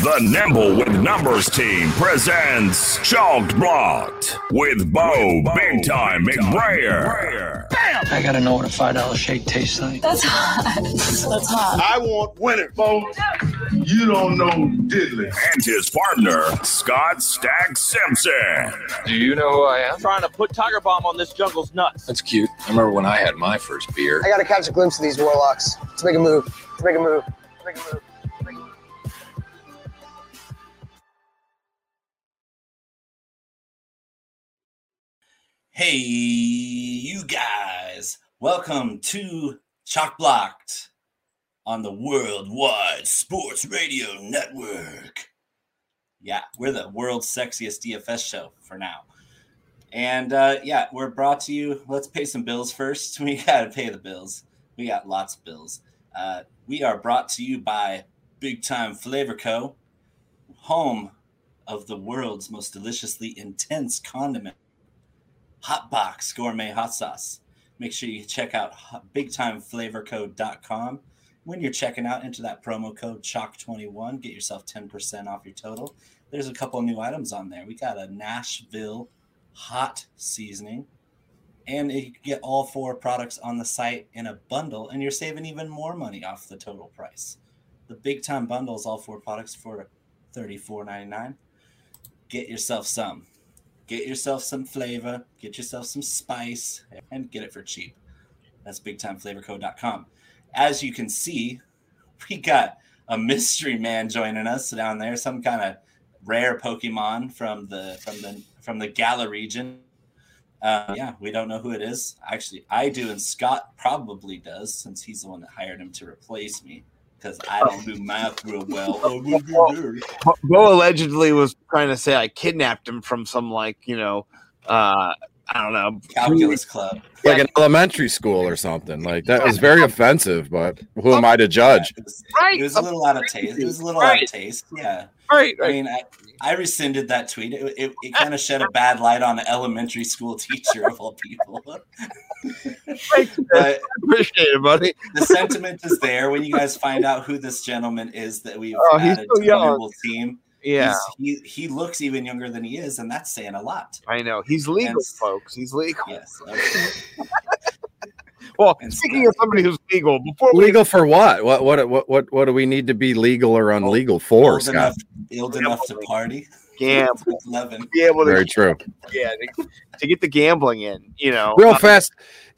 The Nimble with Numbers team presents Chalked Blocked with Bo Big Time McBrayer. I gotta know what a five dollar shake tastes like. That's hot. That's hot. I want winning, Bo. You don't know diddly. And his partner, Scott Stack Simpson. Do you know who I am? trying to put Tiger Balm on this jungle's nuts. That's cute. I remember when I had my first beer. I gotta catch a glimpse of these warlocks. Let's make a move. Let's make a move. Let's make a move. Hey, you guys, welcome to Chalk Blocked on the Worldwide Sports Radio Network. Yeah, we're the world's sexiest DFS show for now. And uh, yeah, we're brought to you. Let's pay some bills first. We got to pay the bills. We got lots of bills. Uh, we are brought to you by Big Time Flavor Co., home of the world's most deliciously intense condiment. Hot Box Gourmet Hot Sauce. Make sure you check out bigtimeflavorcode.com. When you're checking out, enter that promo code CHALK21. Get yourself 10% off your total. There's a couple new items on there. We got a Nashville hot seasoning. And you get all four products on the site in a bundle, and you're saving even more money off the total price. The big time bundle is all four products for $34.99. Get yourself some get yourself some flavor, get yourself some spice, and get it for cheap. That's bigtimeflavorcode.com. As you can see, we got a mystery man joining us down there, some kind of rare Pokemon from the from the from the Galar region. Uh, yeah, we don't know who it is. Actually, I do, and Scott probably does, since he's the one that hired him to replace me because I don't do math real well. Bo allegedly was trying to say I kidnapped him from some like you know, uh, I don't know, calculus club, like an elementary school or something. Like that was very offensive. But who am I to judge? Yeah, it, was, right. it was a little out of taste. It was a little right. out of taste. Yeah. Right. I mean, I, I rescinded that tweet. It, it, it kind of shed a bad light on an elementary school teacher of all people. but appreciate it, buddy. the sentiment is there when you guys find out who this gentleman is that we've oh, added so to young. the Nimble team. Yeah, He's, he he looks even younger than he is, and that's saying a lot. I know he's legal, and, folks. He's legal. Yes. Okay. well, and speaking of somebody who's legal, before legal for what? What what what what what do we need to be legal or unlegal for, old Scott? Enough, old enough to party. Gamble, be able to very true. Yeah, to, to, get the gambling in, you know, real um, fast.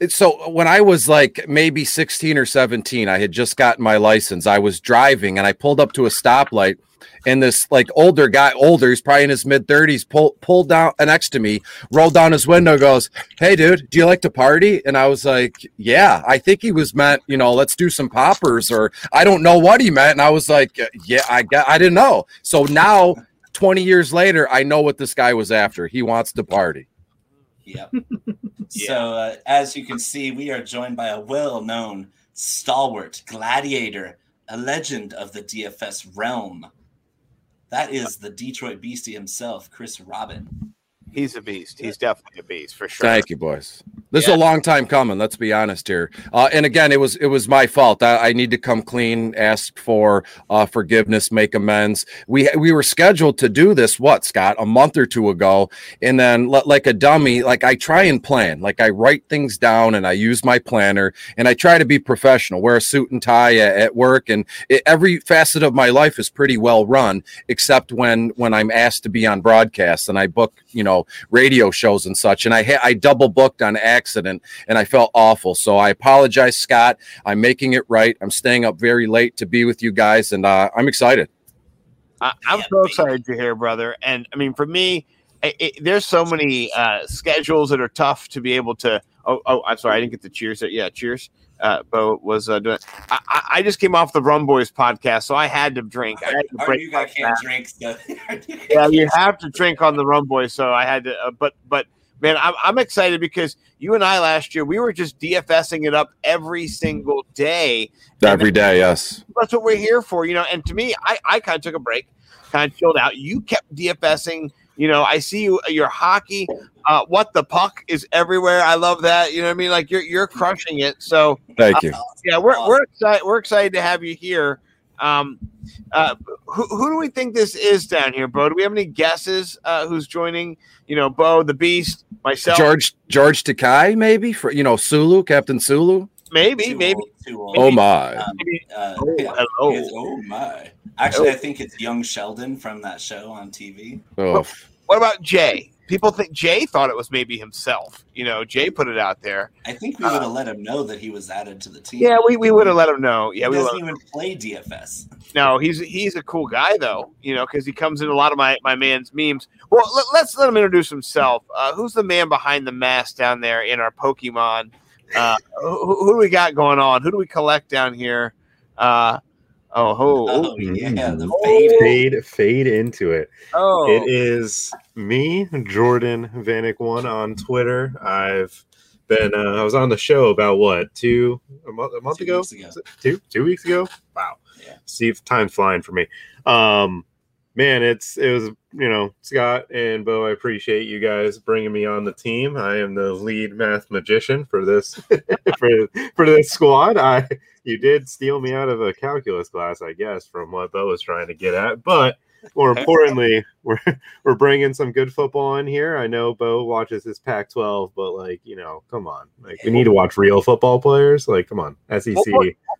So when I was like maybe sixteen or seventeen, I had just gotten my license. I was driving and I pulled up to a stoplight and this like older guy, older, he's probably in his mid 30s, pulled pulled down next to me, rolled down his window, goes, Hey dude, do you like to party? And I was like, Yeah, I think he was meant, you know, let's do some poppers, or I don't know what he meant. And I was like, Yeah, I got I didn't know. So now 20 years later, I know what this guy was after. He wants to party. Yep. So uh, as you can see, we are joined by a well-known stalwart gladiator, a legend of the DFS realm. That is the Detroit Beastie himself, Chris Robin. He's a beast. He's definitely a beast for sure. Thank you, boys. This yeah. is a long time coming. Let's be honest here. Uh, and again, it was it was my fault. I, I need to come clean, ask for uh, forgiveness, make amends. We we were scheduled to do this what Scott a month or two ago, and then like a dummy, like I try and plan, like I write things down and I use my planner and I try to be professional, wear a suit and tie at, at work, and it, every facet of my life is pretty well run, except when when I'm asked to be on broadcast and I book you know radio shows and such, and I ha- I double booked on accident and I felt awful. So I apologize, Scott. I'm making it right. I'm staying up very late to be with you guys, and uh, I'm excited. I, am so excited to hear, brother. And I mean, for me, it, it, there's so many uh, schedules that are tough to be able to. Oh, oh, I'm sorry, I didn't get the cheers. Yeah, cheers. Uh, Bo was uh, doing. I, I, just came off the Rum Boys podcast, so I had to drink. I had to break. You guys can't drink. So. yeah, you have to drink on the Rum Boys, so I had to. Uh, but but man, I'm, I'm excited because you and I last year we were just DFSing it up every single day. Every day, yes. That's what we're here for, you know. And to me, I I kind of took a break, kind of chilled out. You kept DFSing You know, I see you your hockey. Uh, what the puck is everywhere. I love that. You know what I mean? Like you're you're crushing it. So Thank you. uh, yeah, we're we're excited. We're excited to have you here. Um, uh, who, who do we think this is down here, Bo? Do we have any guesses? Uh, who's joining? You know, Bo, the Beast, myself, George George Takei, maybe for you know Sulu, Captain Sulu. maybe, Too maybe. old, too old. Oh my! Um, uh, Oh, yeah, hello. oh my! Actually, I think it's young Sheldon from that show on TV. Oh, What about Jay? People think Jay thought it was maybe himself. You know, Jay put it out there. I think we would have let him know that he was added to the team. Yeah, we, we would have let him know. Yeah, he we doesn't even play DFS. No, he's he's a cool guy though. You know, because he comes in a lot of my my man's memes. Well, let, us let him introduce himself. Uh, who's the man behind the mask down there in our Pokemon? Uh, who, who do we got going on? Who do we collect down here? Uh, oh, oh, Oh yeah, the Oh. fade. Fade, fade into it. oh. It is me, Jordan Vanek one on Twitter. I've been uh, I was on the show about what two a month a month Two ago? ago. Two two weeks ago. Wow. Yeah. See, time's flying for me. Um, man, it's it was you know Scott and Bo. I appreciate you guys bringing me on the team. I am the lead math magician for this for for this squad. I you did steal me out of a calculus class, I guess, from what Bo was trying to get at, but. More importantly, we're we're bringing some good football in here. I know Bo watches his Pac-12, but like you know, come on, like we need to watch real football players. Like, come on, SEC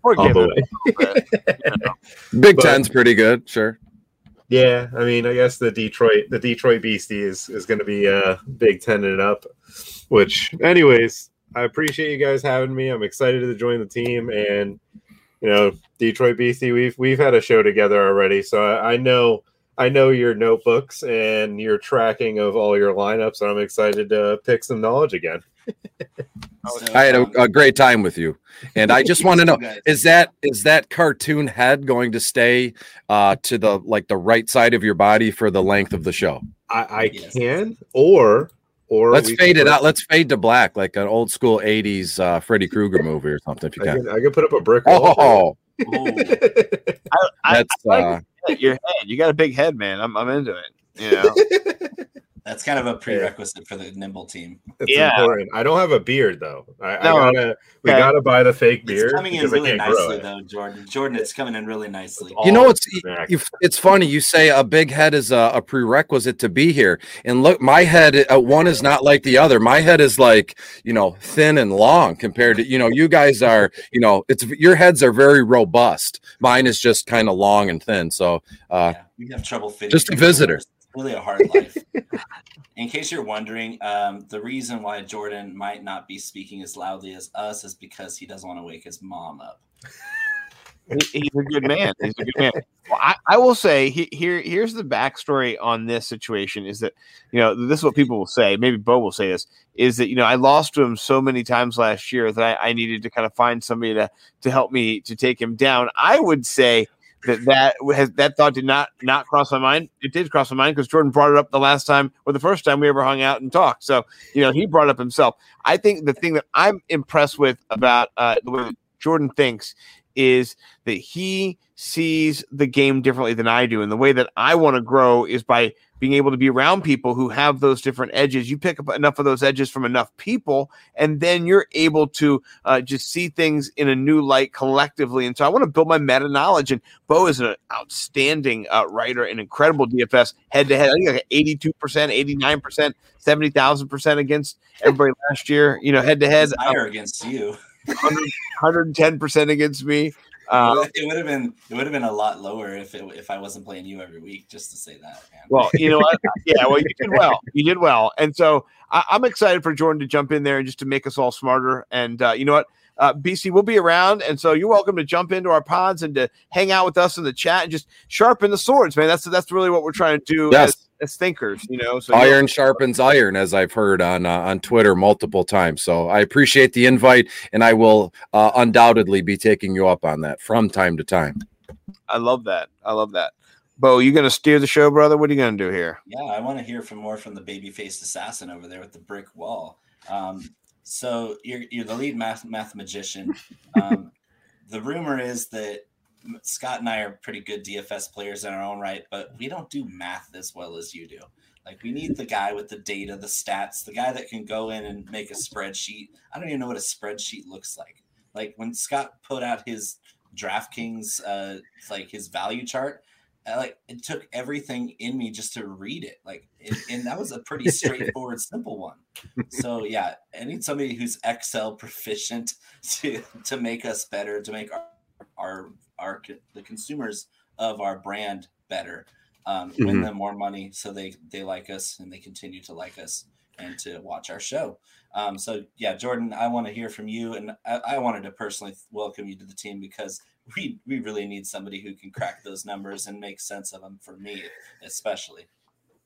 We're all the way. Big But- Ten's pretty good, sure. Yeah, I mean, I guess the Detroit the Detroit Beastie is is going to be uh Big Ten it up. Which, anyways, I appreciate you guys having me. I'm excited to join the team, and you know, Detroit Beastie, we've we've had a show together already, so I, I know I know your notebooks and your tracking of all your lineups. And I'm excited to pick some knowledge again. So, I had a, a great time with you, and I just want to know: is that is that cartoon head going to stay uh, to the like the right side of your body for the length of the show? I, I Yes. can, or or Let's fade it out. Let's fade to black, like an old school '80s uh, Freddy Krueger movie or something. If you I can. can, I can put up a brick wall. Oh, oh, I, I, that's I like uh, your head. You got a big head, man. I'm, I'm into it. You know, that's kind of a prerequisite for the nimble team. It's Yeah. important. I don't have a beard though. I, No. I gotta we Okay. gotta buy the fake beard It's coming in really nicely, though, Jordan. Jordan, it's coming in really nicely. you know it's you, it's funny you say a big head is a, a prerequisite to be here and look my head uh, one is not like the other my head is like you know thin and long compared to you know you guys are you know it's your heads are very robust mine is just kind of long and thin so uh Yeah, we have trouble fitting. Just a people. visitor. It's really a hard life. In case you're wondering, um, the reason why Jordan might not be speaking as loudly as us is because he doesn't want to wake his mom up. He- he's a good man. He's a good man. Well, I, I will say he, here here's the backstory on this situation is that you know this is what people will say. Maybe Bo will say this is that you know I lost to him so many times last year that I, I needed to kind of find somebody to to help me to take him down. I would say that that has that thought did not not cross my mind. It did cross my mind because Jordan brought it up the last time or the first time we ever hung out and talked. So you know he brought it up himself. I think the thing that I'm impressed with about uh, the way Jordan thinks is that he sees the game differently than I do. And the way that I want to grow is by being able to be around people who have those different edges. You pick up enough of those edges from enough people, and then you're able to uh, just see things in a new light collectively. And so I want to build my meta knowledge. And Bo is an outstanding uh, writer, an incredible DFS head to head. I think like 82%, 89%, 70,000% against everybody last year, you know, head to head, higher against you. 110% against me. Uh, it would have been it would have been a lot lower if it, if I wasn't playing you every week. Just to say that, man. Well, you know what? Yeah, well, you did well. You did well, and so I, I'm excited for Jordan to jump in there and just to make us all smarter. And uh, you know what? Uh, BC will be around, and so you're welcome to jump into our pods and to hang out with us in the chat and just sharpen the swords, man. That's that's really what we're trying to do Yes. as, as thinkers, you know. So you're- iron sharpens iron as i've heard on uh, on twitter multiple times so i appreciate the invite and i will uh, undoubtedly be taking you up on that from time to time I love that. I love that. Bo, you gonna steer the show, brother? What are you gonna do here? Yeah, I want to hear from more from the baby-faced assassin over there with the brick wall. Um, so you're you're the lead math math magician. Um, the rumor is that Scott and I are pretty good DFS players in our own right, but we don't do math as well as you do. Like we need the guy with the data, the stats, the guy that can go in and make a spreadsheet. I don't even know what a spreadsheet looks like. Like when Scott put out his DraftKings, uh, like his value chart, I, like it took everything in me just to read it. Like, it, and that was a pretty straightforward, simple one. So yeah, I need somebody who's Excel proficient to to make us better, to make our our our the consumers of our brand better, um, win Mhm. them more money, so they they like us and they continue to like us and to watch our show. Um, so yeah, Jordan, I want to hear from you, and I, I wanted to personally welcome you to the team because we we really need somebody who can crack those numbers and make sense of them for me, especially.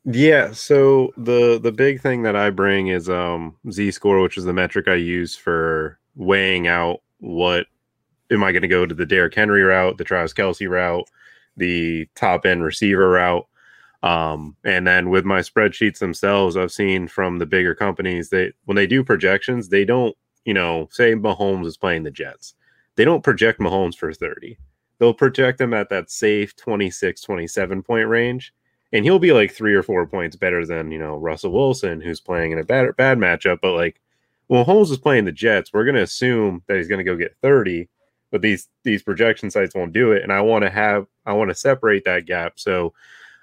Yeah, so the the big thing that I bring is um Z score, which is the metric I use for weighing out what am I going to go to the Derrick Henry route, the Travis Kelce route, the top end receiver route. Um, and then with my spreadsheets themselves, I've seen from the bigger companies that when they do projections, they don't, you know, say Mahomes is playing the Jets. They don't project Mahomes for 30. They'll project him at that safe 26, 27 point range and he'll be like three or four points better than you know Russell Wilson, who's playing in a bad bad matchup. But like, well, Holmes is playing the Jets, we're gonna assume that he's gonna go get thirty, but these these projection sites won't do it, and I want to have I want to separate that gap. So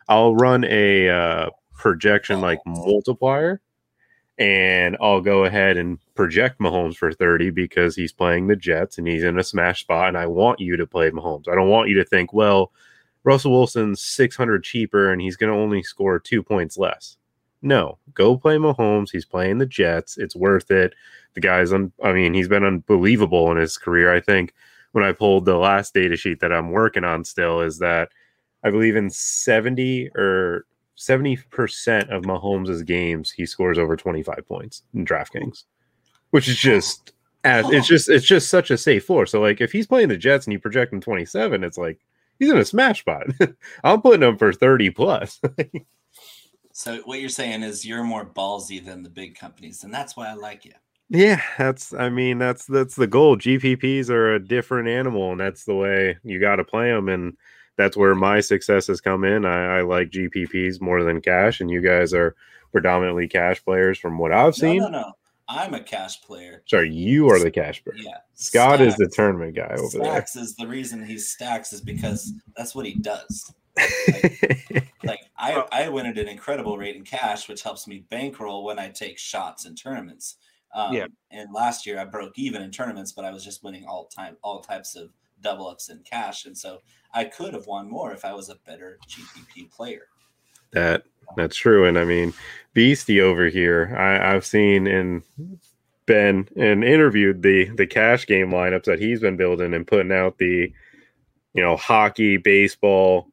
I'll run a uh, projection like multiplier, and I'll go ahead and project Mahomes for 30 because he's playing the Jets and he's in a smash spot. And I want you to play Mahomes. I don't want you to think, well, Russell Wilson's 600 cheaper and he's going to only score two points less. No, go play Mahomes. He's playing the Jets. It's worth it. The guy's, un- I mean, he's been unbelievable in his career. I think when I pulled the last data sheet that I'm working on still is that I believe in 70 or 70% of Mahomes' games, he scores over 25 points in DraftKings, which is just, as it's just, it's just such a safe floor. So, like, if he's playing the Jets and you project him 27, it's like he's in a smash spot. I'm putting him for 30 plus. So what you're saying is you're more ballsy than the big companies, and that's why I like you. Yeah, that's I mean that's that's the goal. GPPs are a different animal, and that's the way you got to play them. And that's where my success has come in. I, I like GPPs more than cash, and you guys are predominantly cash players from what I've seen. no, no. I'm a cash player. Sorry, you are the cash player. Yeah. Scott is the tournament guy over there. Stacks is the reason he stacks is because that's what he does. Like I, I win at an incredible rate in cash, which helps me bankroll when I take shots in tournaments. Um, Yeah. And last year I broke even in tournaments, but I was just winning all time, all types of double ups in cash, and so I could have won more if I was a better GPP player. That that's true, and I mean, Beastie over here, I, I've seen and been and interviewed the the cash game lineups that he's been building and putting out the, you know, hockey, baseball.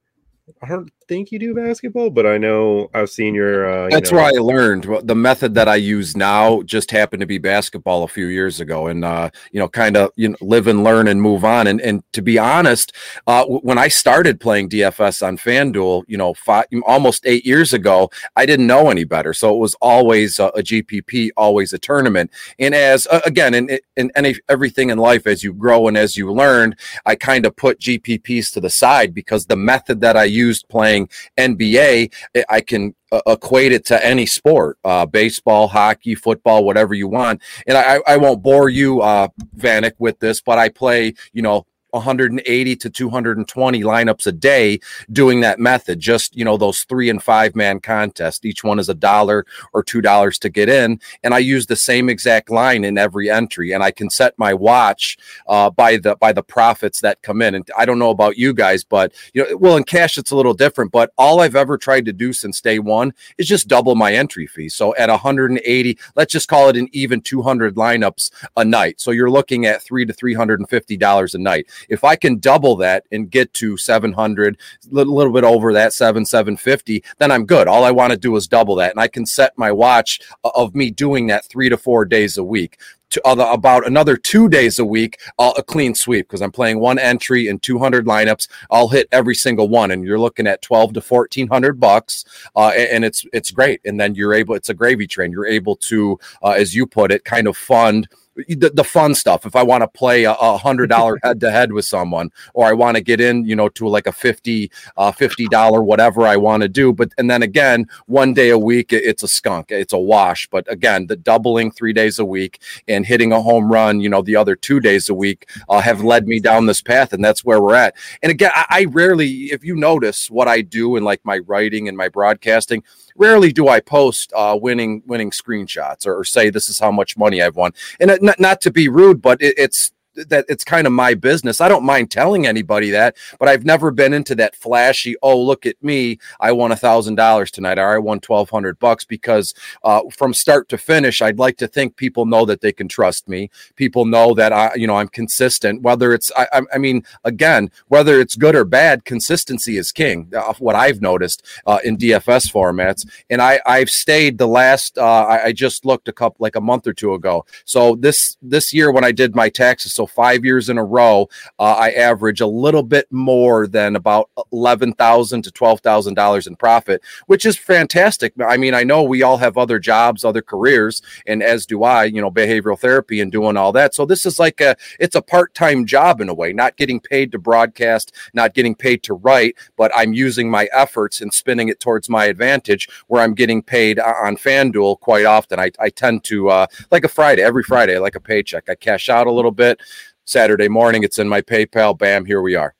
I don't think you do basketball, but I know I've seen your. Uh, you That's know, where I learned Well, the method that I use now. Just happened to be basketball a few years ago, and uh, you know, kind of you know, live and learn and move on. And and to be honest, uh, when I started playing DFS on FanDuel, you know, five, almost eight years ago, I didn't know any better. So it was always a, a GPP, always a tournament. And as uh, again, in in any everything in life, as you grow and as you learn, I kind of put GPPs to the side because the method that I used playing NBA, I- I can uh, equate it to any sport, uh, baseball, hockey, football, whatever you want. And I, I won't bore you, uh, Vanek, with this, but I play, you know, 180 to 220 lineups a day doing that method. Just you know those three and five man contests each one is a dollar or two dollars to get in. And i use the same exact line in every entry. And i can set my watch uh, by the by the profits that come in. And i don't know about you guys but you know well in cash it's a little different. But all i've ever tried to do since day one is just double my entry fee. So at 180 let's just call it an even 200 lineups a night. So you're looking at three to 350 dollars a night if I can double that and get to 700, a little, little bit over that, seven, 750, then I'm good. All I want to do is double that. And I can set my watch of me doing that three to four days a week. To other, about another two days a week, I'll a clean sweep because I'm playing one entry in 200 lineups. I'll hit every single one, and you're looking at 12 to 1400 bucks, uh, and, and it's it's great. And then you're able, it's a gravy train. You're able to, uh, as you put it, kind of fund the, the fun stuff. If I want to play a, a hundred dollar head to head with someone, or I want to get in, you know, to like a 50 uh, fifty dollar whatever I want to do. But and then again, one day a week, it's a skunk, it's a wash. But again, the doubling three days a week and hitting a home run, you know, the other two days a week uh, have led me down this path, and that's where we're at. And again, I, I rarely, if you notice what I do in like my writing and my broadcasting, rarely do I post uh, winning winning screenshots or, or, say this is how much money I've won. And not, not to be rude, but it, it's that it's kind of my business. I don't mind telling anybody that, but I've never been into that flashy. Oh, look at me! I won a thousand dollars tonight, or I won twelve hundred bucks. Because uh, from start to finish, I'd like to think people know that they can trust me. People know that I, you know, I'm consistent. Whether it's, I, I mean, again, whether it's good or bad, consistency is king. Uh, what I've noticed uh, in DFS formats, and I, I've stayed the last. Uh, I, I just looked a couple like a month or two ago. So this this year when I did my taxes, so five years in a row, uh, I average a little bit more than about eleven thousand to twelve thousand dollars in profit, which is fantastic. I mean, I know we all have other jobs, other careers, and as do I. You know, behavioral therapy and doing all that. So this is like a it's a part time job in a way, not getting paid to broadcast, not getting paid to write, but I'm using my efforts and spinning it towards my advantage, where I'm getting paid on FanDuel quite often. I, I tend to uh, like a Friday, every Friday, like a paycheck. I cash out a little bit. Saturday morning. It's in my PayPal. Bam, here we are.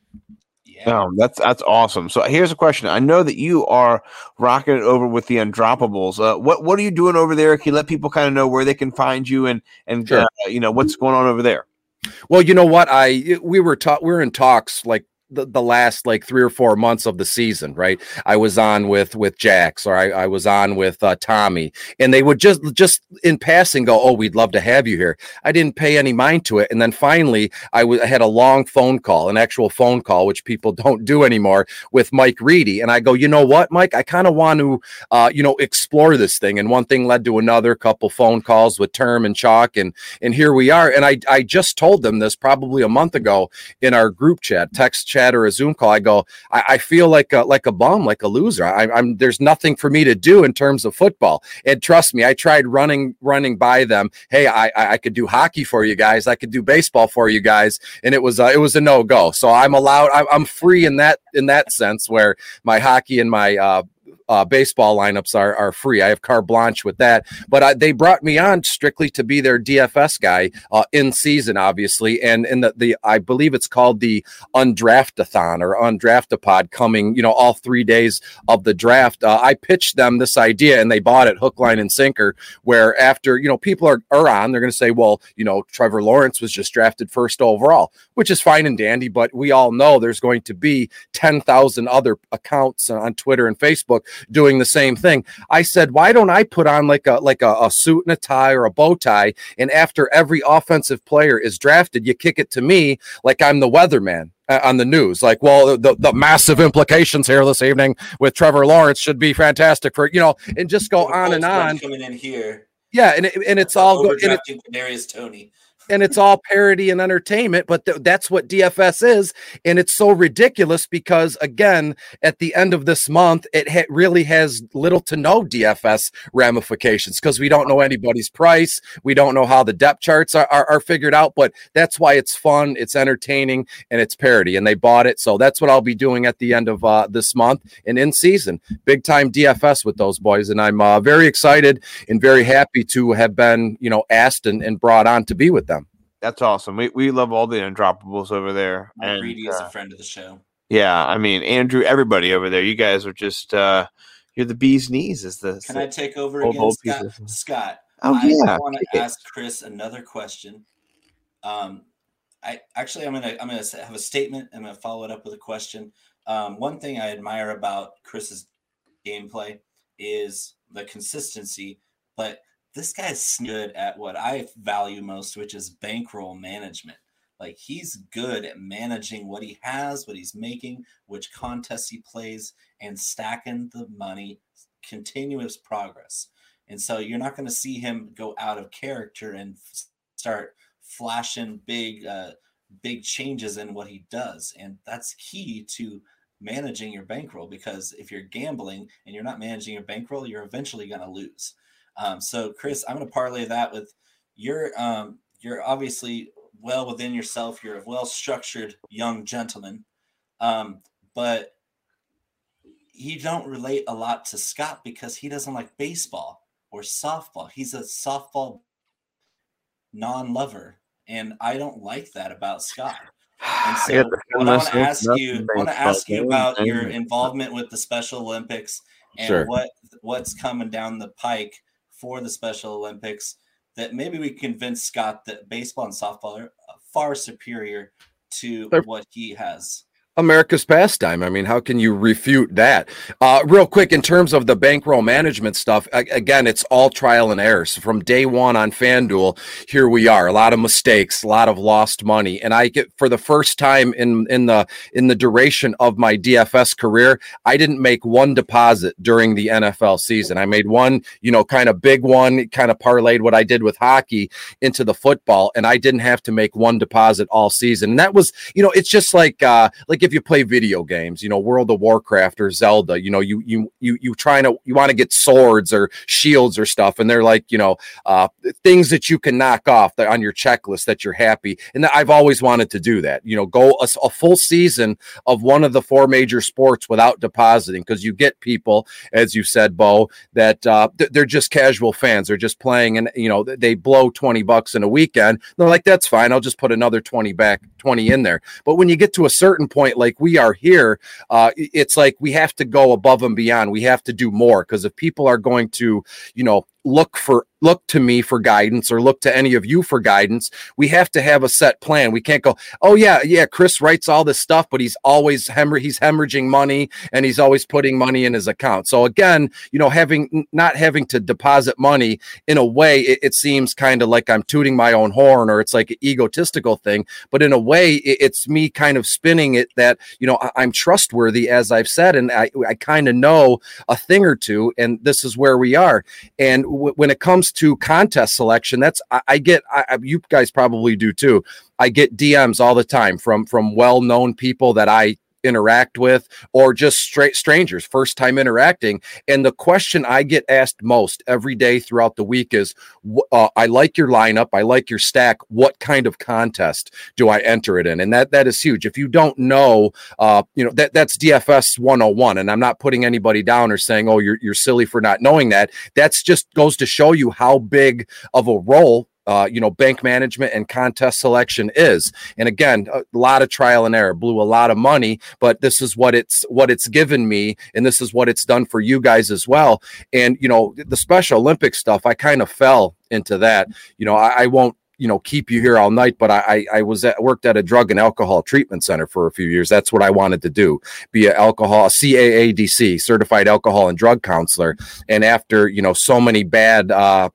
Yeah. Oh, that's that's awesome. So here's a question. I know that you are rocking it over with the undroppables. Uh, what what are you doing over there? Can you let people kind of know where they can find you and and sure. uh, you know what's going on over there? Well, you know what I we were taught we're in talks like the, the last like three or four months of the season, right? I was on with with Jax or I, I was on with uh, Tommy, and they would just just in passing go, "Oh, we'd love to have you here." I didn't pay any mind to it, and then finally, I, w- I had a long phone call, an actual phone call, which people don't do anymore, with Mike Reedy, and I go, "You know what, Mike? I kind of want to, uh, you know, explore this thing." And one thing led to another. Couple phone calls with Term and Chalk, and and here we are. And I I just told them this probably a month ago in our group chat, text chat chat or a Zoom call, I go, I, I feel like a, like a bum, like a loser. I, I'm there's nothing for me to do in terms of football. And trust me, I tried running running by them. Hey, I I could do hockey for you guys. I could do baseball for you guys, and it was uh, it was a no go. So I'm allowed. I'm free in that in that sense where my hockey and my uh, uh, baseball lineups are are free. I have carte blanche with that. But I, they brought me on strictly to be their DFS guy uh, in season, obviously, and in the the I believe it's called the Undraftathon or Undraftapod coming. You know, all three days of the draft. Uh, I pitched them this idea, and they bought it hook, line, and sinker. Where after you know people are are on, they're going to say, well, you know, Trevor Lawrence was just drafted first overall, which is fine and dandy. But we all know there's going to be ten thousand other accounts on Twitter and Facebook doing the same thing. I said, why don't I put on like a like a, a suit and a tie or a bow tie, and after every offensive player is drafted, you kick it to me like I'm the weatherman uh, on the news. Like, well, the, the massive implications here this evening with Trevor Lawrence should be fantastic for you know, and just go on and on. Coming in here, yeah, and it, and it's all go, and it, Toney and it's all parody and entertainment but th- that's what dfs is and it's so ridiculous because again at the end of this month it ha- really has little to no dfs ramifications because we don't know anybody's price we don't know how the depth charts are, are, are, figured out but that's why it's fun it's entertaining and it's parody and they bought it so that's what i'll be doing at the end of uh, this month and in season. Big time dfs with those boys and i'm uh, very excited and very happy to have been you know asked and, and brought on to be with them that's awesome. We we love all the undroppables over there. And, Reedy is uh, a friend of the show. Yeah, I mean Andrew, everybody over there. You guys are just uh you're the bee's knees. Is the can I take over old, again, old Scott? Scott, oh I yeah. want to ask Chris another question. Um, I actually I'm gonna I'm gonna have a statement. And I'm gonna follow it up with a question. Um, one thing I admire about Chris's gameplay is the consistency, but this guy's good at what I value most, which is bankroll management. Like he's good at managing what he has, what he's making, which contests he plays, and stacking the money, continuous progress. And so you're not going to see him go out of character and start flashing big, uh, big changes in what he does. And that's key to managing your bankroll because if you're gambling and you're not managing your bankroll, you're eventually going to lose. Um, so, Chris, I'm going to parlay that with your um, you're obviously well within yourself. You're a well structured young gentleman, um, but you don't relate a lot to Scott because he doesn't like baseball or softball. He's a softball non-lover, and I don't like that about Scott. And so, what I want to ask you, I want to ask you about your involvement with the Special Olympics and Sure. what what's coming down the pike for the Special Olympics. That maybe we convince Scott that baseball and softball are far superior to They're- what he has. America's pastime. I mean, how can you refute that? Uh, real quick, in terms of the bankroll management stuff, again, it's all trial and error. So from day one on FanDuel, here we are. A lot of mistakes, a lot of lost money, and I get for the first time in in the in the duration of my DFS career, I didn't make one deposit during the NFL season. I made one, you know, kind of big one, kind of parlayed what I did with hockey into the football, and I didn't have to make one deposit all season. And that was, you know, it's just like uh like if you play video games, you know, World of Warcraft or Zelda, you know, you you you you trying to you want to get swords or shields or stuff, and they're like, you know, uh things that you can knock off on your checklist that you're happy. And I've always wanted to do that. You know, go a, a full season of one of the four major sports without depositing because you get people, as you said, Bo, that uh, th- they're just casual fans. They're just playing, and you know, they blow twenty bucks in a weekend. They're like, that's fine. I'll just put another twenty back, twenty in there. But when you get to a certain point, like we are here, uh, it's like we have to go above and beyond. We have to do more because if people are going to, you know, look for look to me for guidance or look to any of you for guidance. We have to have a set plan. We can't go oh yeah yeah chris writes all this stuff but he's always hemorrh he's hemorrhaging money and he's always putting money in his account. So again you know having not having to deposit money in a way it, it seems kind of like i'm tooting my own horn or it's like an egotistical thing but in a way it, it's me kind of spinning it that you know I, i'm trustworthy as i've said and i, I kind of know a thing or two and this is where we are. And w- when it comes to contest selection that's i, I get I, you guys probably do too. I get dms all the time from from well-known people that i interact with or just straight strangers first time interacting. And the question i get asked most every day throughout the week is uh, i like your lineup i like your stack what kind of contest do i enter it in? And that that is huge. If you don't know uh you know that that's dfs 101 and i'm not putting anybody down or saying oh you're, you're silly for not knowing that. That's just goes to show you how big of a role uh, you know, bank management and contest selection is. And again, a lot of trial and error, blew a lot of money, but this is what it's what it's given me, and this is what it's done for you guys as well. And you know, the Special Olympic stuff, I kind of fell into that. You know, I, I won't you know keep you here all night but i i, was at, worked at a drug and alcohol treatment center for a few years that's what i wanted to do be an alcohol caadc certified alcohol and drug counselor and after you know so many bad uh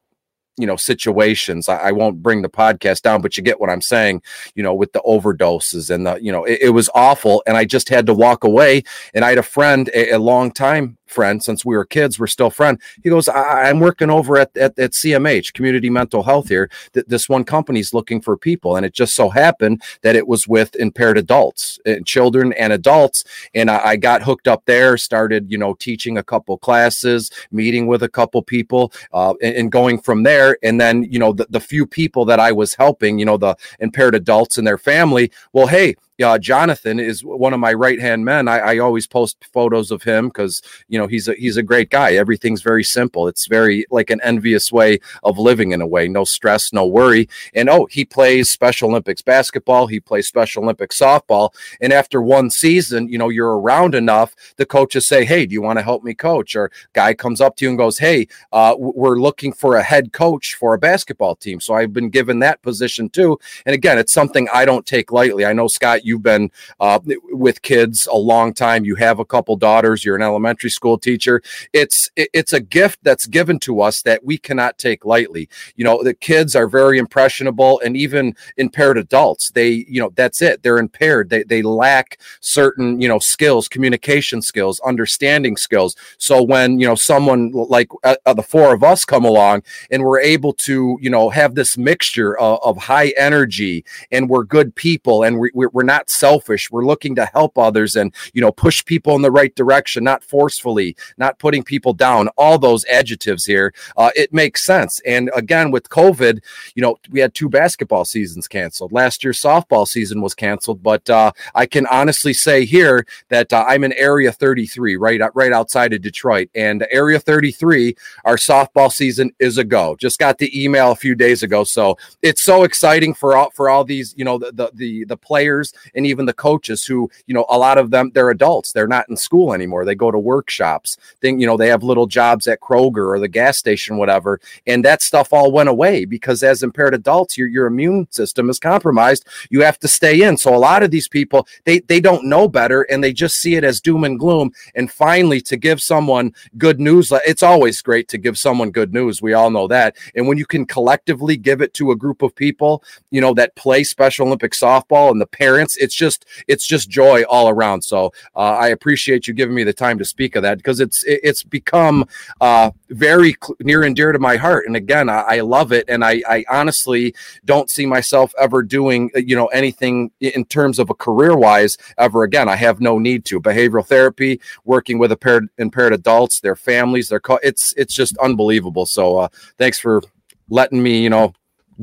you know situations I, I won't bring the podcast down but you get what i'm saying you know with the overdoses and the you know it, it was awful and i just had to walk away and i had a friend a, a long time friend since we were kids we're still friend he goes I, i'm working over at, at, at cmh community mental health here. That this one company's looking for people. And it just so happened that it was with impaired adults and children and adults. And I, I got hooked up there started you know teaching a couple classes meeting with a couple people uh, and, and going from there. And then you know the, the few people that i was helping you know the impaired adults and their family well hey uh, Jonathan is one of my right hand men. I, I always post photos of him because you know he's a he's a great guy. Everything's very simple. It's very like an envious way of living in a way. No stress, no worry. And oh, he plays Special Olympics basketball. He plays Special Olympics softball. And after one season, you know you're around enough. The coaches say, "Hey, do you want to help me coach?" Or guy comes up to you and goes, "Hey, uh, we're looking for a head coach for a basketball team." So I've been given that position too. And again, it's something I don't take lightly. I know Scott you've been uh, with kids a long time. You have a couple daughters. You're an elementary school teacher. It's it's a gift that's given to us that we cannot take lightly. You know, the kids are very impressionable, and even impaired adults. They, you know, that's it. They're impaired. They they lack certain you know skills, communication skills, understanding skills. So when you know someone like uh, uh, the four of us come along and we're able to you know have this mixture of, of high energy and we're good people and we, we're not not selfish. We're looking to help others and, you know, push people in the right direction, not forcefully, not putting people down. All those adjectives here, uh, it makes sense. And again, with COVID, you know, we had two basketball seasons canceled. Last year's softball season was canceled, but uh, I can honestly say here that uh, I'm in Area 33, right, right outside of Detroit, and Area 33, our softball season is a go. Just got the email a few days ago, so it's so exciting for all for all these, you know, the the the, the players and even the coaches who, you know, a lot of them they're adults, they're not in school anymore. They go to workshops. Think, you know, they have little jobs at Kroger or the gas station, whatever, and that stuff all went away because as impaired adults, your your immune system is compromised. You have to stay in. So a lot of these people, they they don't know better and they just see it as doom and gloom. And finally, to give someone good news, it's always great to give someone good news. We all know that. And when you can collectively give it to a group of people, you know, that play Special Olympic softball and the parents, it's just it's just joy all around. So uh, I appreciate you giving me the time to speak of that because it's it's become uh, very near and dear to my heart. And again, I, I love it, and I, I honestly don't see myself ever doing you know anything in terms of a career wise ever again. I have no need to. Behavioral therapy, working with impaired impaired adults, their families, their co- it's it's just unbelievable. So uh, thanks for letting me you know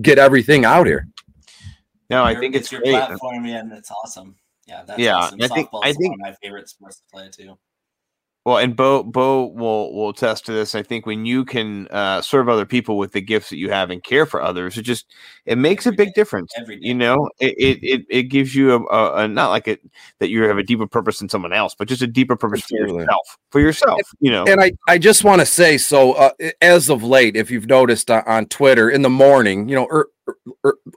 get everything out here. No, I think it's your great. platform, yeah, and it's awesome. Yeah, that's Yeah, awesome. I think- Softball's I think- one of my favorite sports to play too. Well, and Bo Bo will will attest to this. I think when you can uh, serve other people with the gifts that you have and care for others, it just it makes a big difference. Every day. You know, it it it, it gives you a, a, a not like it that you have a deeper purpose than someone else, but just a deeper purpose for yourself. For yourself, you know. And I, I just want to say so uh, as of late, if you've noticed uh, on Twitter in the morning, you know, er,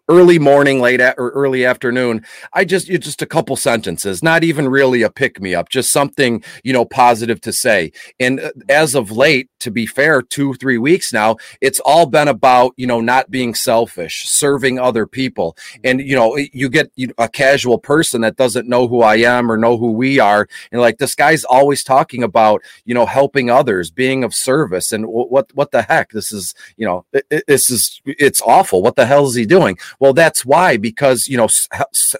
early morning, late a- or early afternoon, I just you just a couple sentences, not even really a pick me up, just something you know positive to say. And uh, as of late, to be fair, two three weeks now, it's all been about you know not being selfish, serving other people, and you know you get you know, a casual person that doesn't know who I am or know who we are, and like this guy's always talking about you know helping others, being of service, and wh- what what the heck this is you know it- it- this is it's awful. What the hell is he doing? Well, that's why because you know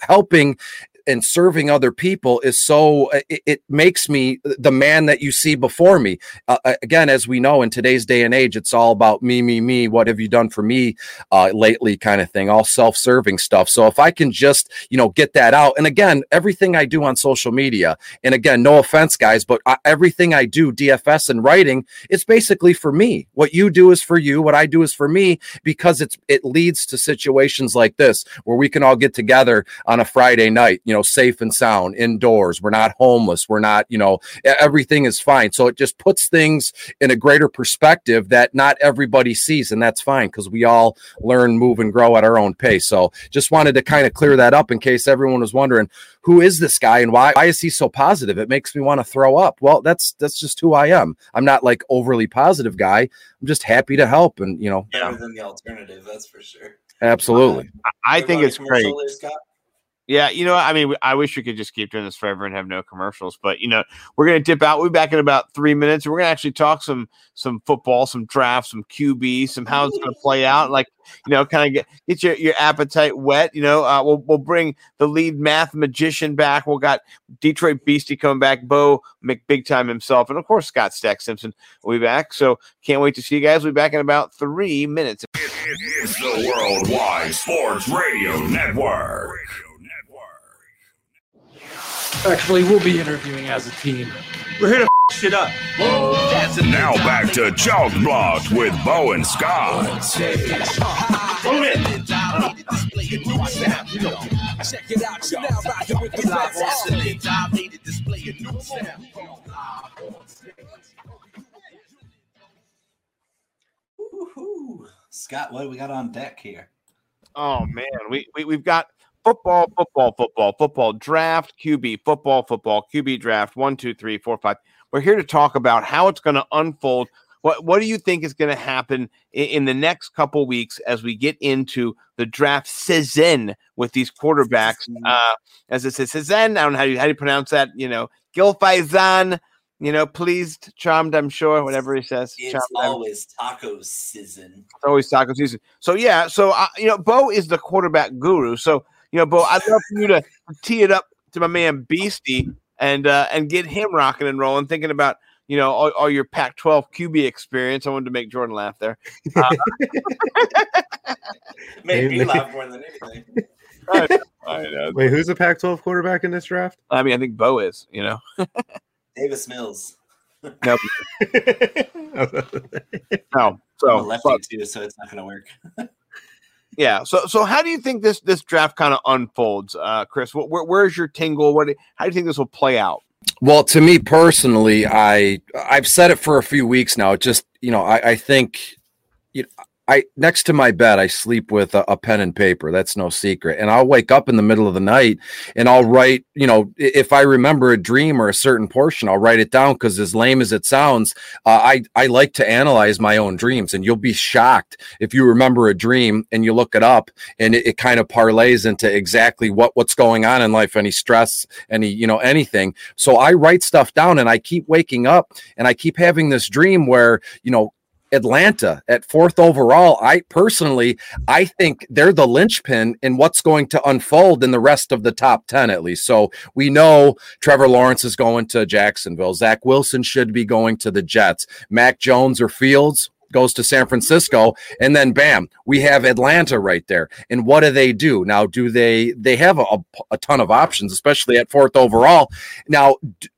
helping and serving other people is so uh, it, it makes me the man that you see before me. Uh, uh, again as we know in today's day and age it's all about me me me what have you done for me uh, lately kind of thing all self-serving stuff. So if i can just you know get that out and again everything i do on social media and again no offense guys but I, everything i do dfs and writing it's basically for me. What you do is for you what i do is for me because it's it leads to situations like this where we can all get together on a friday night you know safe and sound indoors. We're not homeless. We're not you know everything is fine. So it just puts things in a greater perspective that not everybody sees and that's fine because we all learn move and grow at our own pace. So just wanted to kind of clear that up in case everyone was wondering who is this guy and why why is he so positive? It makes me want to throw up. Well that's that's just who i am. I'm not like overly positive guy. I'm just happy to help and you know Better than the alternative, that's for sure. absolutely. I think it's great. there, Scott? Yeah, you know, I mean, I wish we could just keep doing this forever and have no commercials. But you know, we're gonna dip out. We'll be back in about three minutes. and We're gonna actually talk some some football, some draft, some QB, some how it's gonna play out. Like you know, kind of get get your, your appetite wet. You know, uh, we'll we'll bring the lead math magician back. We'll got Detroit Beastie coming back, Bo McBig Time himself, and of course Scott Stack Simpson will be back. So can't wait to see you guys. We'll be back in about three minutes. It's the Worldwide Sports Radio Network. Actually, we'll be interviewing as a team. We're here to f- shit up. Now back to Chalk Block with Bo and Scott. Move it. Woo-hoo. Scott, what do we got on deck here? Oh man, we, we we've got football, football, football, football draft, QB, football, football, QB draft, one, two, three, four, five. We're here to talk about how it's going to unfold. What what do you think is going to happen in, in the next couple weeks as we get into the draft season with these quarterbacks? Uh, as it says, season. I don't know how you how do you pronounce that. You know, Gilfaizan, You know, pleased, charmed. I'm sure. Whatever he says. It's charmed, always taco season. it's always taco season. So yeah, so uh, you know, Bo is the quarterback guru. So you know, Bo, I'd love for you to tee it up to my man Beastie and uh, and get him rocking and rolling, thinking about you know all, all your Pac-12 QB experience. I wanted to make Jordan laugh there. Uh, Made me laugh more than anything. I, I know. Wait, who's the Pac-12 quarterback in this draft? I mean, I think Bo is. You know, Davis Mills. no, no. I'm a So, lefty but- too, so it's not going to work. Yeah. So, so how do you think this this draft kind of unfolds, uh, Chris? Wh- Where, where's your tingle? What? How do you think this will play out? Well, to me personally, I I've said it for a few weeks now. Just you know, I, I think you know, I next to my bed, I sleep with a, a pen and paper. That's no secret. And I'll wake up in the middle of the night and I'll write. You know, if I remember a dream or a certain portion, I'll write it down because as lame as it sounds, uh, I I like to analyze my own dreams. And you'll be shocked if you remember a dream and you look it up and it, it kind of parlays into exactly what what's going on in life, any stress, any you know anything. So I write stuff down and I keep waking up and I keep having this dream where, you know, Atlanta at fourth overall. I personally, I think they're the linchpin in what's going to unfold in the rest of the top 10, at least. So we know Trevor Lawrence is going to Jacksonville. Zach Wilson should be going to the Jets. Mac Jones or Fields goes to San Francisco and then bam we have Atlanta right there and what do they do now do they they have a, a ton of options especially at fourth overall now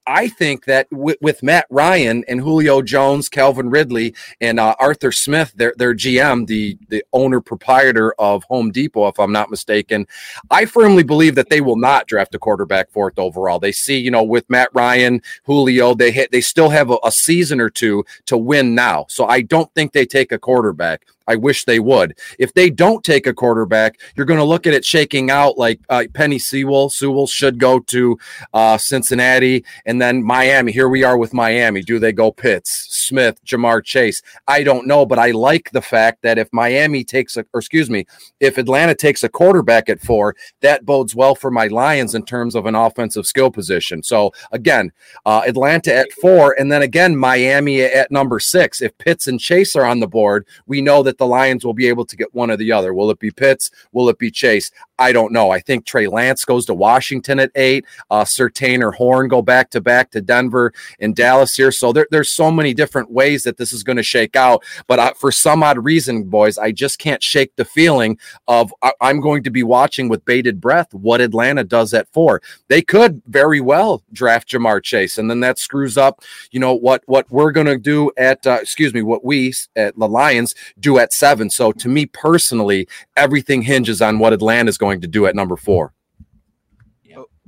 I think that with, with Matt Ryan and Julio Jones, Calvin Ridley, and uh, Arthur Smith, their their GM, the the owner proprietor of Home Depot, if I'm not mistaken, I firmly believe that they will not draft a quarterback fourth overall. They see, you know, with Matt Ryan, Julio, they hit, they still have a, a season or two to win now. So I don't think they take a quarterback. I wish they would. If they don't take a quarterback, you're going to look at it shaking out like uh, Penei Sewell. Sewell should go to uh, Cincinnati and then Miami. Here we are with Miami. Do they go Pitts, Smith, Ja'Marr Chase? I don't know, but I like the fact that if Miami takes a, or excuse me, if Atlanta takes a quarterback at four, that bodes well for my Lions in terms of an offensive skill position. So again, uh, Atlanta at four, and then again Miami at number six. If Pitts and Chase are on the board, we know that the Lions will be able to get one or the other. Will it be Pitts? Will it be Chase? I don't know. I think Trey Lance goes to Washington at eight. Uh, Surtain or Horn go back to back to Denver and Dallas here. So there, there's so many different ways that this is going to shake out. But for some odd reason, boys, I just can't shake the feeling of I- I'm going to be watching with bated breath what Atlanta does at four. They could very well draft Ja'Marr Chase, and then that screws up, you know what what we're going to do at uh, excuse me what we at the Lions do at seven. So to me personally, everything hinges on what Atlanta is going to do at number four.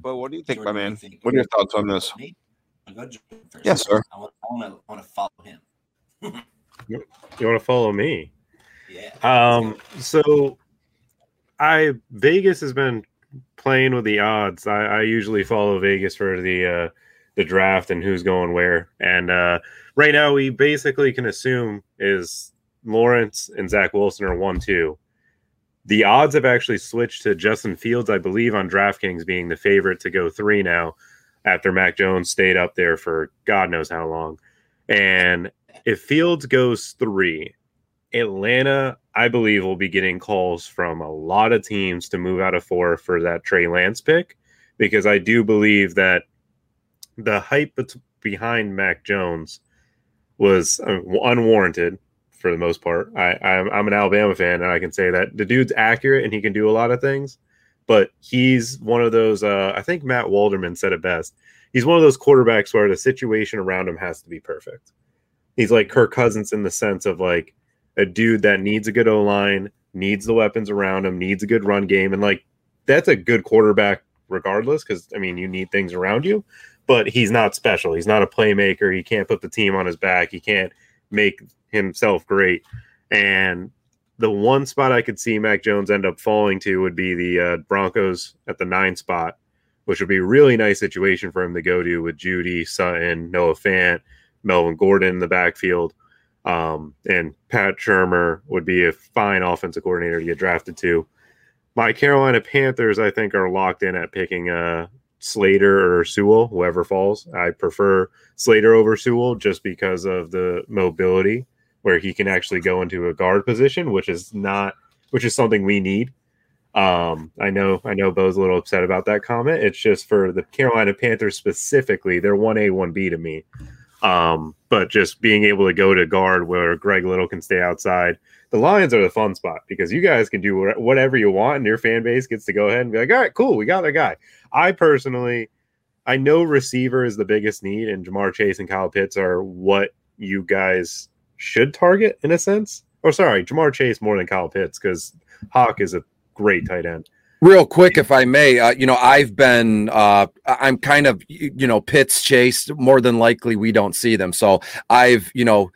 But what do you think, Jordan, my man? you think? What are your thoughts on this? Me? I'll go Jordan first. Yes, sir. I want, I want to, I want to follow him. You want to follow me? Yeah. Um, so I Vegas has been playing with the odds. I, I usually follow Vegas for the uh, the draft and who's going where. And uh, right now, we basically can assume is Lawrence and Zach Wilson are one two. The odds have actually switched to Justin Fields, I believe, on DraftKings being the favorite to go three now, after Mac Jones stayed up there for God knows how long. And if Fields goes three, Atlanta, I believe, will be getting calls from a lot of teams to move out of four for that Trey Lance pick because I do believe that the hype behind Mac Jones was uh, unwarranted for the most part. I, I'm, I'm an Alabama fan, and I can say that the dude's accurate and he can do a lot of things, but he's one of those. Uh, I think Matt Waldman said it best. He's one of those quarterbacks where the situation around him has to be perfect. He's like Kirk Cousins in the sense of like a dude that needs a good O line, needs the weapons around him, needs a good run game, and like that's a good quarterback regardless. Because I mean, you need things around you, but he's not special. He's not a playmaker. He can't put the team on his back. He can't make himself great. And the one spot I could see Mac Jones end up falling to would be the uh, Broncos at the nine spot, which would be a really nice situation for him to go to with Jeudy, Sutton, Noah Fant, Melvin Gordon in the backfield. Um, and Pat Shurmur would be a fine offensive coordinator to get drafted to. My Carolina Panthers, I think, are locked in at picking uh, Slater or Sewell, whoever falls. I prefer Slater over Sewell just because of the mobility, where he can actually go into a guard position, which is not, which is something we need. Um, I know, I know, Bo's a little upset about that comment. It's just for the Carolina Panthers specifically. They're one A, one B to me. Um, but just being able to go to guard where Greg Little can stay outside. The Lions are the fun spot because you guys can do whatever you want, and your fan base gets to go ahead and be like, "All right, cool, we got a guy." I personally, I know receiver is the biggest need, and Ja'Marr Chase and Kyle Pitts are what you guys should target in a sense. Or sorry, Ja'Marr Chase more than Kyle Pitts because Hawk is a great tight end. Real quick, if I may, uh, you know, I've been, uh, I'm kind of, you know, Pitts chase. More than likely, we don't see them. So I've, you know,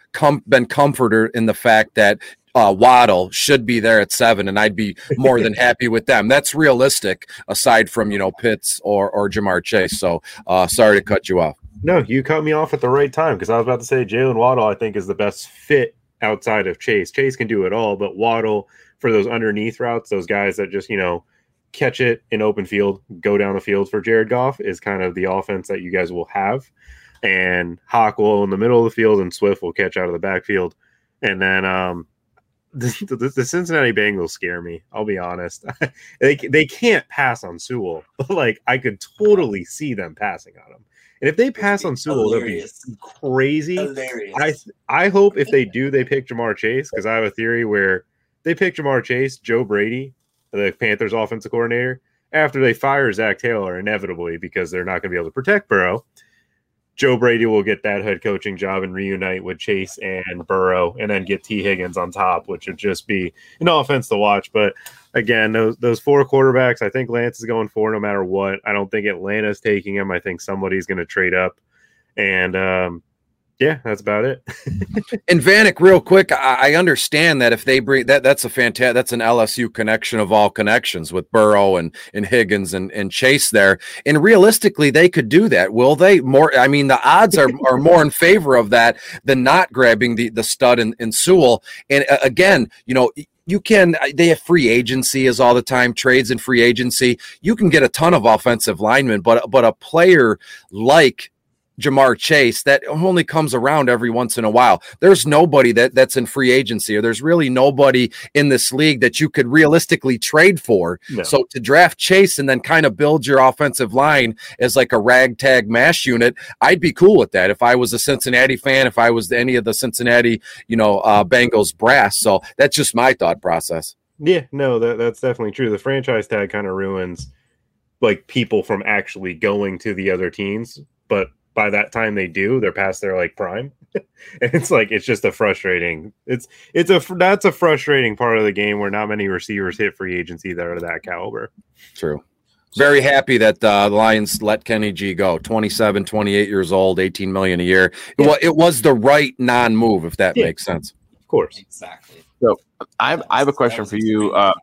been comforted in the fact that uh, Waddle should be there at seven, and I'd be more than happy with them. That's realistic, aside from you know Pitts or or Ja'Marr Chase. So uh, sorry to cut you off. No, you cut me off at the right time because I was about to say Jaylen Waddle. I think is the best fit outside of Chase. Chase can do it all, but Waddle for those underneath routes, those guys that just you know catch it in open field, go down the field for Jared Goff is kind of the offense that you guys will have. And Hawk will in the middle of the field and Swift will catch out of the backfield. And then um, the, the, the, Cincinnati Bengals scare me. I'll be honest. they, they can't pass on Sewell, but like I could totally see them passing on him. And if they pass on Sewell, that'd be crazy. Hilarious. I I hope if they do, they pick Ja'Marr Chase because I have a theory where they pick Ja'Marr Chase, Joe Brady the Panthers offensive coordinator, after they fire Zac Taylor inevitably because they're not going to be able to protect Burrow. Joe Brady will get that head coaching job and reunite with Chase and Burrow, and then get Tee Higgins on top, which would just be an offense to watch. But again, those those four quarterbacks, I think Lance is going for no matter what. I don't think Atlanta's taking him. I think somebody's going to trade up, and um, yeah, that's about it. and Vanek, real quick, I, I, understand that if they bring that, that's a fantastic, that's an LSU connection of all connections with Burrow and and Higgins and, and Chase there. And realistically, they could do that. Will they? More, I mean, the odds are, are more in favor of that than not grabbing the the stud in, in Sewell. And uh, again, you know, you can they have free agency as all the time trades and free agency you can get a ton of offensive linemen but but a player like Ja'Marr Chase that only comes around every once in a while. There's nobody that that's in free agency, or there's really nobody in this league that you could realistically trade for. No. So to draft Chase and then kind of build your offensive line as like a ragtag mash unit, I'd be cool with that if I was a Cincinnati fan, if I was any of the Cincinnati, you know, uh, Bengals brass. So that's just my thought process. Yeah, no, that, that's definitely true. The franchise tag kind of ruins like people from actually going to the other teams, but by that time they do, they're past their like prime. and it's like it's just a frustrating. It's it's a that's a frustrating part of the game where not many receivers hit free agency that are that caliber. True. Very happy that uh, the Lions let Kenny G go. 27, 28 years old, 18 million a year. Yeah. Well, it was the right non-move, if that yeah. makes sense. Of course. Exactly. So I have, I have a question for you. Uh,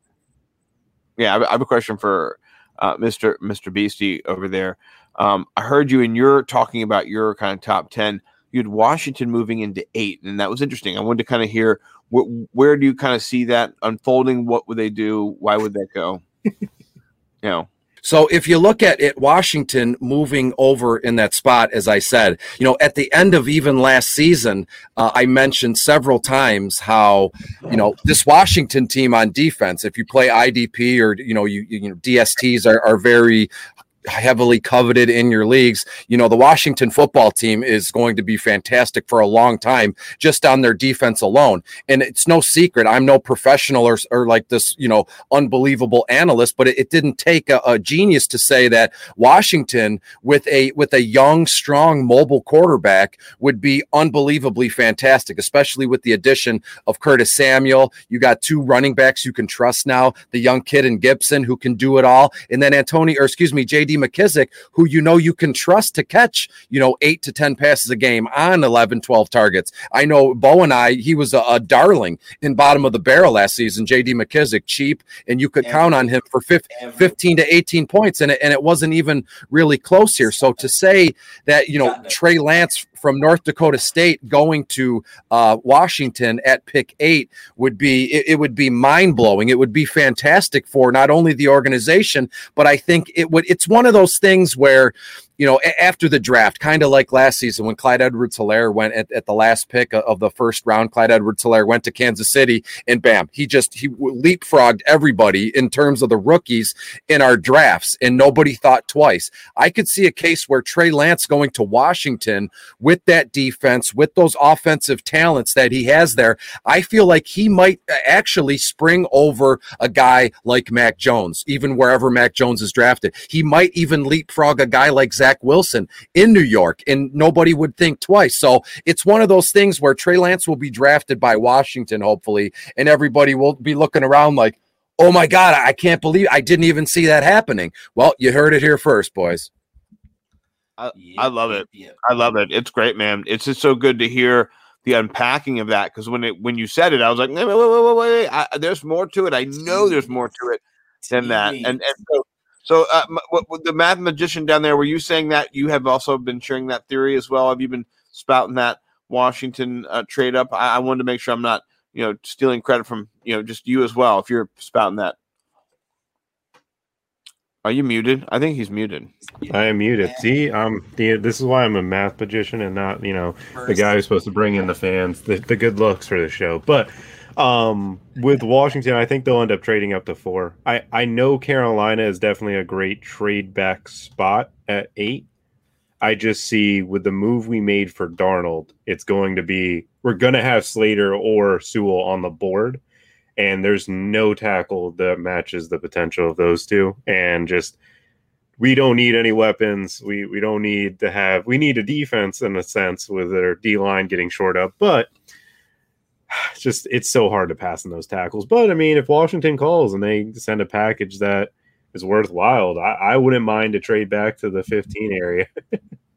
yeah, I have a question for uh, Mr. Mr. Beastie over there. Um, I heard you and you're talking about your kind of top 10. You had Washington moving into eight, and that was interesting. I wanted to kind of hear wh- where do you kind of see that unfolding? What would they do? Why would that go? you know. So if you look at it, Washington moving over in that spot, as I said, you know, at the end of even last season, uh, I mentioned several times how, you know, this Washington team on defense, if you play IDP or, you know, you, you know, DSTs are, are very heavily coveted in your leagues. You know, the Washington football team is going to be fantastic for a long time just on their defense alone. And it's no secret. I'm no professional or, or like this, you know, unbelievable analyst, but it, it didn't take a, a, genius to say that Washington with a with a young, strong, mobile quarterback would be unbelievably fantastic, especially with the addition of Curtis Samuel. You got two running backs you can trust now, the young kid in Gibson who can do it all. And then Antonio, or excuse me, JD McKissic, who you know you can trust to catch, you know, eight to 10 passes a game on 11, 12 targets. I know Bo and I, he was a, a darling in bottom of the barrel last season, JD McKissic, cheap, and you could Every, count on him for 15, 15 to 18 points, and it, and it wasn't even really close here. So to say that, you know, Trey Lance from North Dakota State going to uh, Washington at pick eight would be it, it would be mind blowing. It would be fantastic for not only the organization, but I think it would. It's one of those things where you know, after the draft, kind of like last season when Clyde Edwards Helaire went at, at the last pick of the first round, Clyde Edwards Helaire went to Kansas City and bam, he just he leapfrogged everybody in terms of the rookies in our drafts, and nobody thought twice. I could see a case where Trey Lance going to Washington with that defense, with those offensive talents that he has there. I feel like he might uh, actually spring over a guy like Mac Jones, even wherever Mac Jones is drafted. He might even leapfrog a guy like Zach Wilson in New York, and nobody would think twice. So it's one of those things where Trey Lance will be drafted by Washington, hopefully, and everybody will be looking around like, oh my God, I can't believe I didn't even see that happening. Well, you heard it here first, boys. I, I love it. I love it. It's great, man. It's just so good to hear the unpacking of that because when it when you said it, I was like, wait, wait, wait, wait, wait. I, there's more to it. I know there's more to it than that. And and so so uh, m- what, what- the math magician down there, were you saying that you have also been sharing that theory as well? Have you been spouting that Washington uh, trade up? I, I wanted to make sure I'm not you know stealing credit from you know just you as well if you're spouting that. Are you muted? I think he's muted. I am muted. See, um, the, this is why I'm a math magician and not, you know, the guy who's supposed to bring in the fans, the, the good looks for the show. But um, with Washington, I think they'll end up trading up to four. I, I know Carolina is definitely a great trade back spot at eight. I just see with the move we made for Darnold, it's going to be we're going to have Slater or Sewell on the board, and there's no tackle that matches the potential of those two. And just we don't need any weapons. We we don't need to have we need a defense in a sense with their D line getting short up, but it's just it's so hard to pass in those tackles. But I mean, if Washington calls and they send a package that is worthwhile, I, I wouldn't mind to trade back to the 15 area.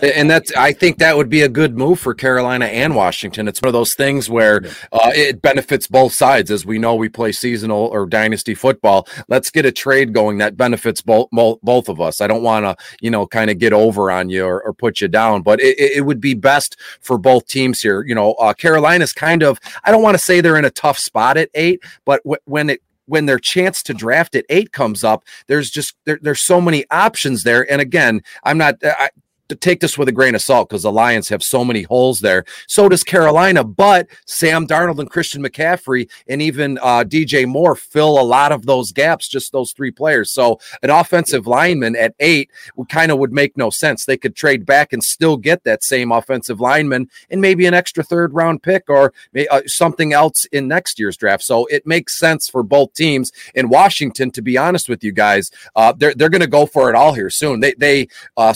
And that's, I think that would be a good move for Carolina and Washington. It's one of those things where uh, it benefits both sides. As we know, we play seasonal or dynasty football. Let's get a trade going that benefits both both, of us. I don't want to, you know, kind of get over on you or, or put you down, but it, it would be best for both teams here. You know, uh, Carolina's kind of, I don't want to say they're in a tough spot at eight, but w- when it when their chance to draft at eight comes up, there's just there, there's so many options there. And again, I'm not. I, take this with a grain of salt because the Lions have so many holes there. So does Carolina, but Sam Darnold and Christian McCaffrey and even uh, DJ Moore fill a lot of those gaps, just those three players. So an offensive lineman at eight would kind of would make no sense. They could trade back and still get that same offensive lineman and maybe an extra third round pick or uh, something else in next year's draft. So it makes sense for both teams. In Washington, to be honest with you guys, uh, they're they're going to go for it all here soon. They they uh,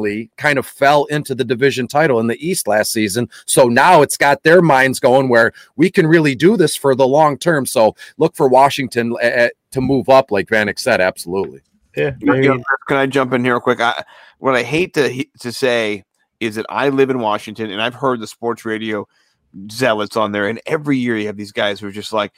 surprisingly kind of fell into the division title in the East last season. So now it's got their minds going where we can really do this for the long term. So look for Washington uh, to move up, like Vanek said. Absolutely. Yeah. You know, can I jump in here real quick? I, what I hate to to say is that I live in Washington and I've heard the sports radio zealots on there, and every year you have these guys who are just like,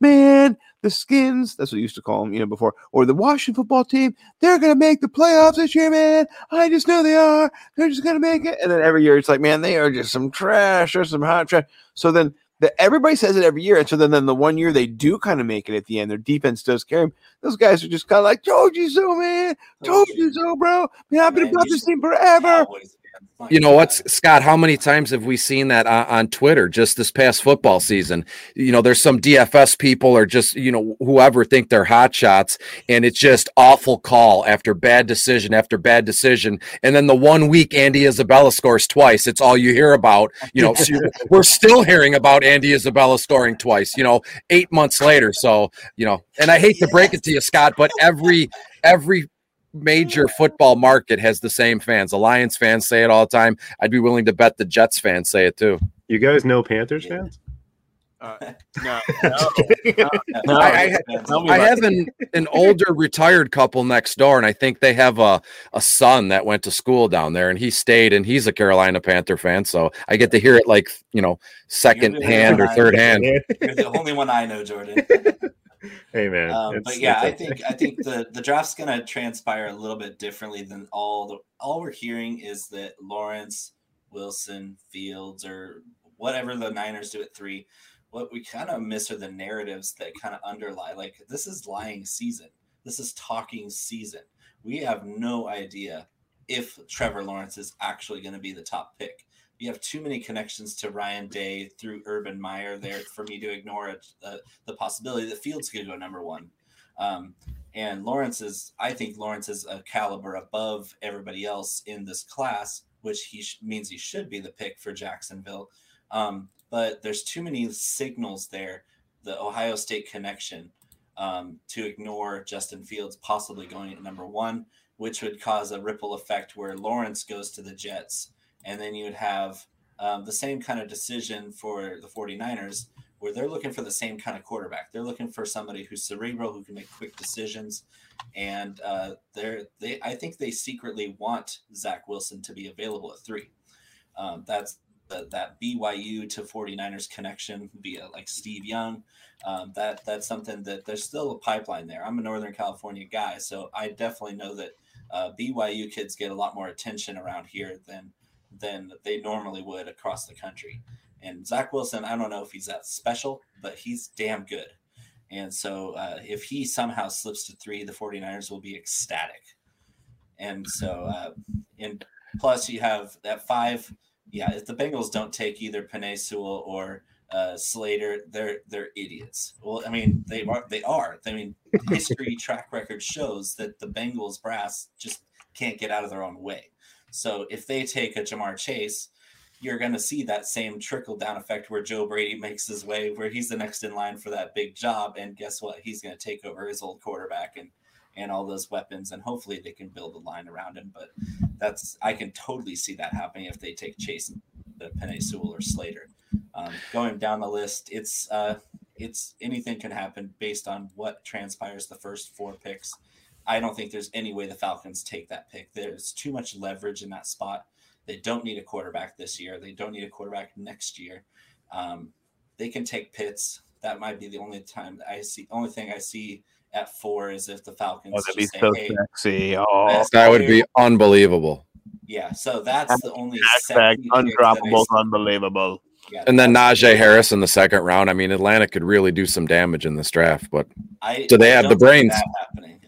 "Man, the Skins." That's what we used to call them, you know, before, or the Washington football team. They're gonna make the playoffs this year, man. I just know they are. They're just gonna make it. And then every year it's like, man, they are just some trash. They're some hot trash. So then. The, everybody says it every year, and so then, then the one year they do kind of make it at the end, their defense does carry them. Those guys are just kind of like, "Told you so, man. Told you so, bro. Man, I've been about this team forever." You know what, Scott? How many times have we seen that on, on Twitter just this past football season? You know, there's some DFS people or just you know whoever think they're hot shots, and it's just awful call after bad decision after bad decision, and then the one week Andy Isabella scores twice, it's all you hear about. You know, so we're still hearing about Andy Isabella scoring twice. You know, eight months later. So you know, and I hate to break it to you, Scott, but every every major football market has the same fans. The Lions fans say it all the time. I'd be willing to bet the Jets fans say it too. You guys know Panthers fans? Uh, no, I, I, I have an, an older retired couple next door, and I think they have a, a son that went to school down there, and he stayed, and he's a Carolina Panther fan. So I get to hear it like you know second hand or third hand. You're the only one I know, Jordan. Hey man. Um, but yeah, I think I think the the draft's gonna transpire a little bit differently than all the all we're hearing is that Lawrence, Wilson, Fields, or whatever the Niners do at three. What we kind of miss are the narratives that kind of underlie. Like this is lying season. This is talking season. We have no idea if Trevor Lawrence is actually going to be the top pick. You have too many connections to Ryan Day through Urban Meyer there for me to ignore it, the, the possibility that Fields could go number one. Um, and Lawrence is, I think Lawrence is a caliber above everybody else in this class, which he sh- means he should be the pick for Jacksonville. Um, but there's too many signals there, the Ohio State connection, um, to ignore Justin Fields possibly going at number one, which would cause a ripple effect where Lawrence goes to the Jets. And then you would have um, the same kind of decision for the 49ers where they're looking for the same kind of quarterback. They're looking for somebody who's cerebral, who can make quick decisions, and uh, they're they. I think they secretly want Zach Wilson to be available at three. Um, that's the, that BYU to 49ers connection via like Steve Young. Um, that that's something that there's still a pipeline there. I'm a Northern California guy, so I definitely know that uh, BYU kids get a lot more attention around here than than they normally would across the country. And Zach Wilson, I don't know if he's that special, but he's damn good. And so uh, if he somehow slips to three, the 49ers will be ecstatic. And so, uh, and plus you have that five. Yeah, if the Bengals don't take either Penei Sewell or uh, Slater, they're they're idiots. Well, I mean they are they are. I mean history track record shows that the Bengals brass just can't get out of their own way. So if they take a Ja'Marr Chase, you're going to see that same trickle down effect where Joe Brady makes his way, where he's the next in line for that big job, and guess what? He's going to take over his old quarterback and and all those weapons, and hopefully they can build a line around him. But that's I can totally see that happening if they take Chase, the Penei Sewell or Slater. Um, going down the list, it's uh, it's anything can happen based on what transpires the first four picks. I don't think there's any way the Falcons take that pick. There's too much leverage in that spot. They don't need a quarterback this year. They don't need a quarterback next year. Um, they can take Pitts. That might be the only time I see. Only thing I see at four is if the Falcons. Oh, that'd be say, so hey, sexy. Oh, That would be unbelievable. Yeah, so that's the only hashtag sexy pick that I undroppable, unbelievable. Yeah, And then Najee Harris in the second round. I mean, Atlanta could really do some damage in this draft, but I, Do they I have the don't see brains?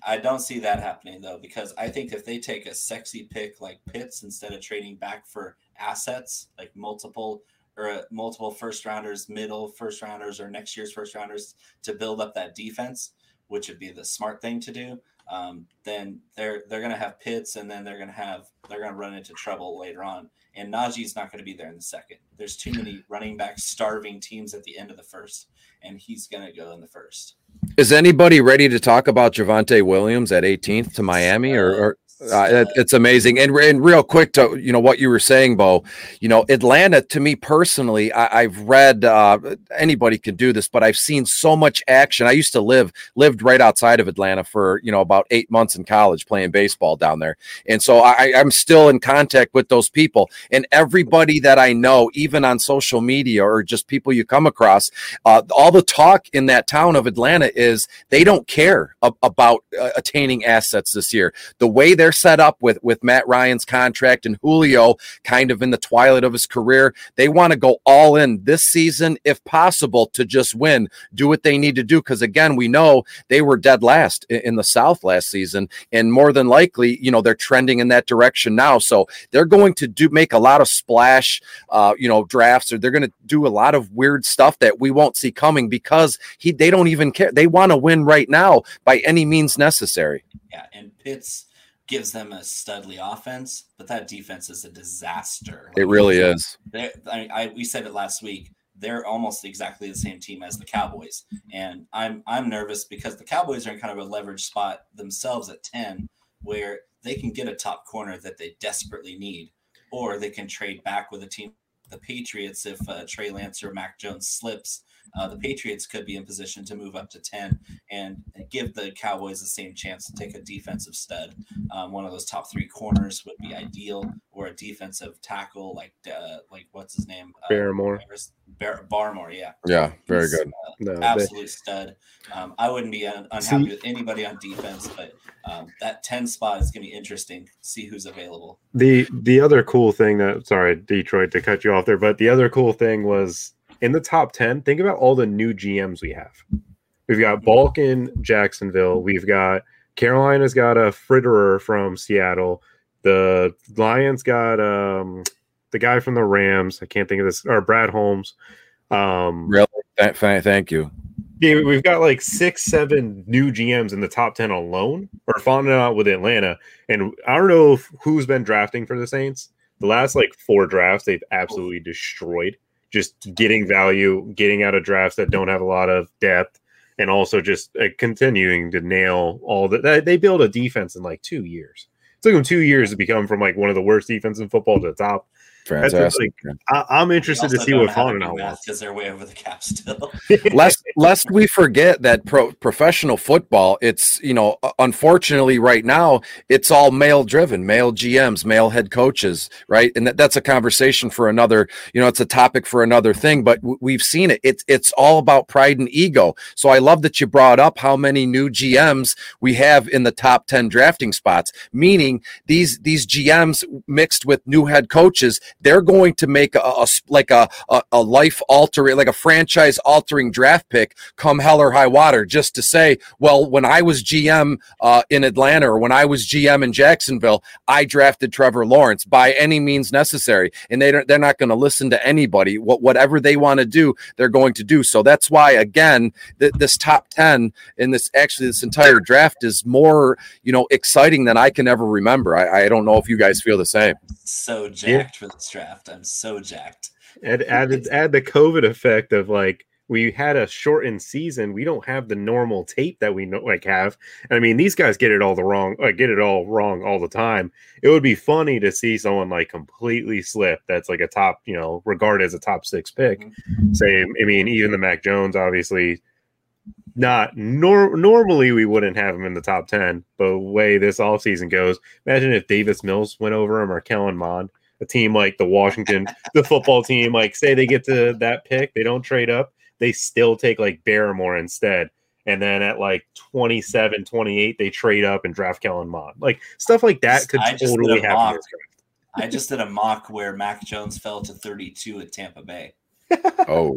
I don't see that happening though, because I think if they take a sexy pick like Pitts instead of trading back for assets like multiple or uh, multiple first rounders, middle first rounders, or next year's first rounders to build up that defense, which would be the smart thing to do. Um, then they're they're going to have Pitts, and then they're going to have they're going to run into trouble later on. And Najee's not going to be there in the second. There's too many running back starving teams at the end of the first, and he's going to go in the first. Is anybody ready to talk about Javonte Williams at 18th to Miami? Or, or uh, it- it's amazing. And, and real quick to you know what you were saying, Bo. You know, Atlanta to me personally, I, I've read uh, anybody can do this, but I've seen so much action. I used to live lived right outside of Atlanta for you know about eight months in college playing baseball down there, and so I, I'm still in contact with those people and everybody that I know, even on social media or just people you come across. Uh, all the talk in that town of Atlanta is they don't care ab- about uh, attaining assets this year. The way they're set up with with Matt Ryan's contract and Julio kind of in the twilight of his career, they want to go all in this season if possible to just win, do what they need to do because again, we know they were dead last in, in the South last season and more than likely, you know, they're trending in that direction now. So they're going to do make a lot of splash uh, you know, drafts or they're going to do a lot of weird stuff that we won't see coming because he they don't even care. They want to win right now by any means necessary. Yeah, and Pitts gives them a studly offense, but that defense is a disaster. It really is. I, I we said it last week. They're almost exactly the same team as the Cowboys, and I'm I'm nervous because the Cowboys are in kind of a leverage spot themselves at ten, where they can get a top corner that they desperately need, or they can trade back with a team. The Patriots, if uh, Trey Lance or Mac Jones slips, uh, the Patriots could be in position to move up to ten and give the Cowboys the same chance to take a defensive stud. Um, one of those top three corners would be ideal, or a defensive tackle like uh, like what's his name? Uh, Barrymore. Bar- Barmore, yeah. Yeah, very He's, good. uh, No, they- absolute stud. Um, I wouldn't be un- unhappy See- with anybody on defense, but um, that 10 spot is going to be interesting. See who's available. The the other cool thing that sorry Detroit to cut you off there, but the other cool thing was in the top ten. Think about all the new GMs we have. We've got Baalke in Jacksonville. We've got Carolina's got a Fitterer from Seattle. The Lions got um the guy from the Rams. I can't think of this or Brad Holmes. Um, really? Th- th- thank you. Yeah, we've got like six, seven new GMs in the top ten alone, or falling out with Atlanta. And I don't know who's been drafting for the Saints. The last like four drafts, they've absolutely destroyed. Just getting value, getting out of drafts that don't have a lot of depth, and also just uh, continuing to nail all that. They build a defense in like two years. It took them two years to become from like one of the worst defense in football to the top. Fantastic. Like, I, am interested to see what Fontenot wants because they're way over the cap still. lest lest we forget that pro, professional football, it's you know, unfortunately, right now it's all male driven, male GMs, male head coaches, right? And that, that's a conversation for another. You know, it's a topic for another thing. But w- we've seen it. It's it's all about pride and ego. So I love that you brought up how many new GMs we have in the top ten drafting spots. Meaning these these GMs mixed with new head coaches they're going to make a, a like a, a, a life altering, like a franchise altering draft pick come hell or high water, just to say, well, when I was GM uh, in Atlanta or when I was GM in Jacksonville, I drafted Trevor Lawrence by any means necessary, and they don't, they're not going to listen to anybody. What whatever they want to do, they're going to do. So that's why again, th- this top ten in this actually this entire draft is more you know exciting than I can ever remember. I, I don't know if you guys feel the same. So jacked yeah. for this draft. I'm so jacked. Add, add, add the COVID effect of like we had a shortened season. We don't have the normal tape that we know like have. And I mean, these guys get it all the wrong, like get it all wrong all the time. It would be funny to see someone like completely slip. That's like a top, you know, regarded as a top six pick. Mm-hmm. Say, I mean, even the Mac Jones, obviously, not nor normally we wouldn't have him in the top 10 but the way this offseason goes imagine if davis mills went over him or kellen mond a team like the Washington, the football team, like say they get to that pick, they don't trade up, they still take like Barmore instead. And then at like 27, 28, they trade up and draft Kellen Mond. Like stuff like that could totally happen. I just did a mock where Mac Jones fell to 32 at Tampa Bay oh,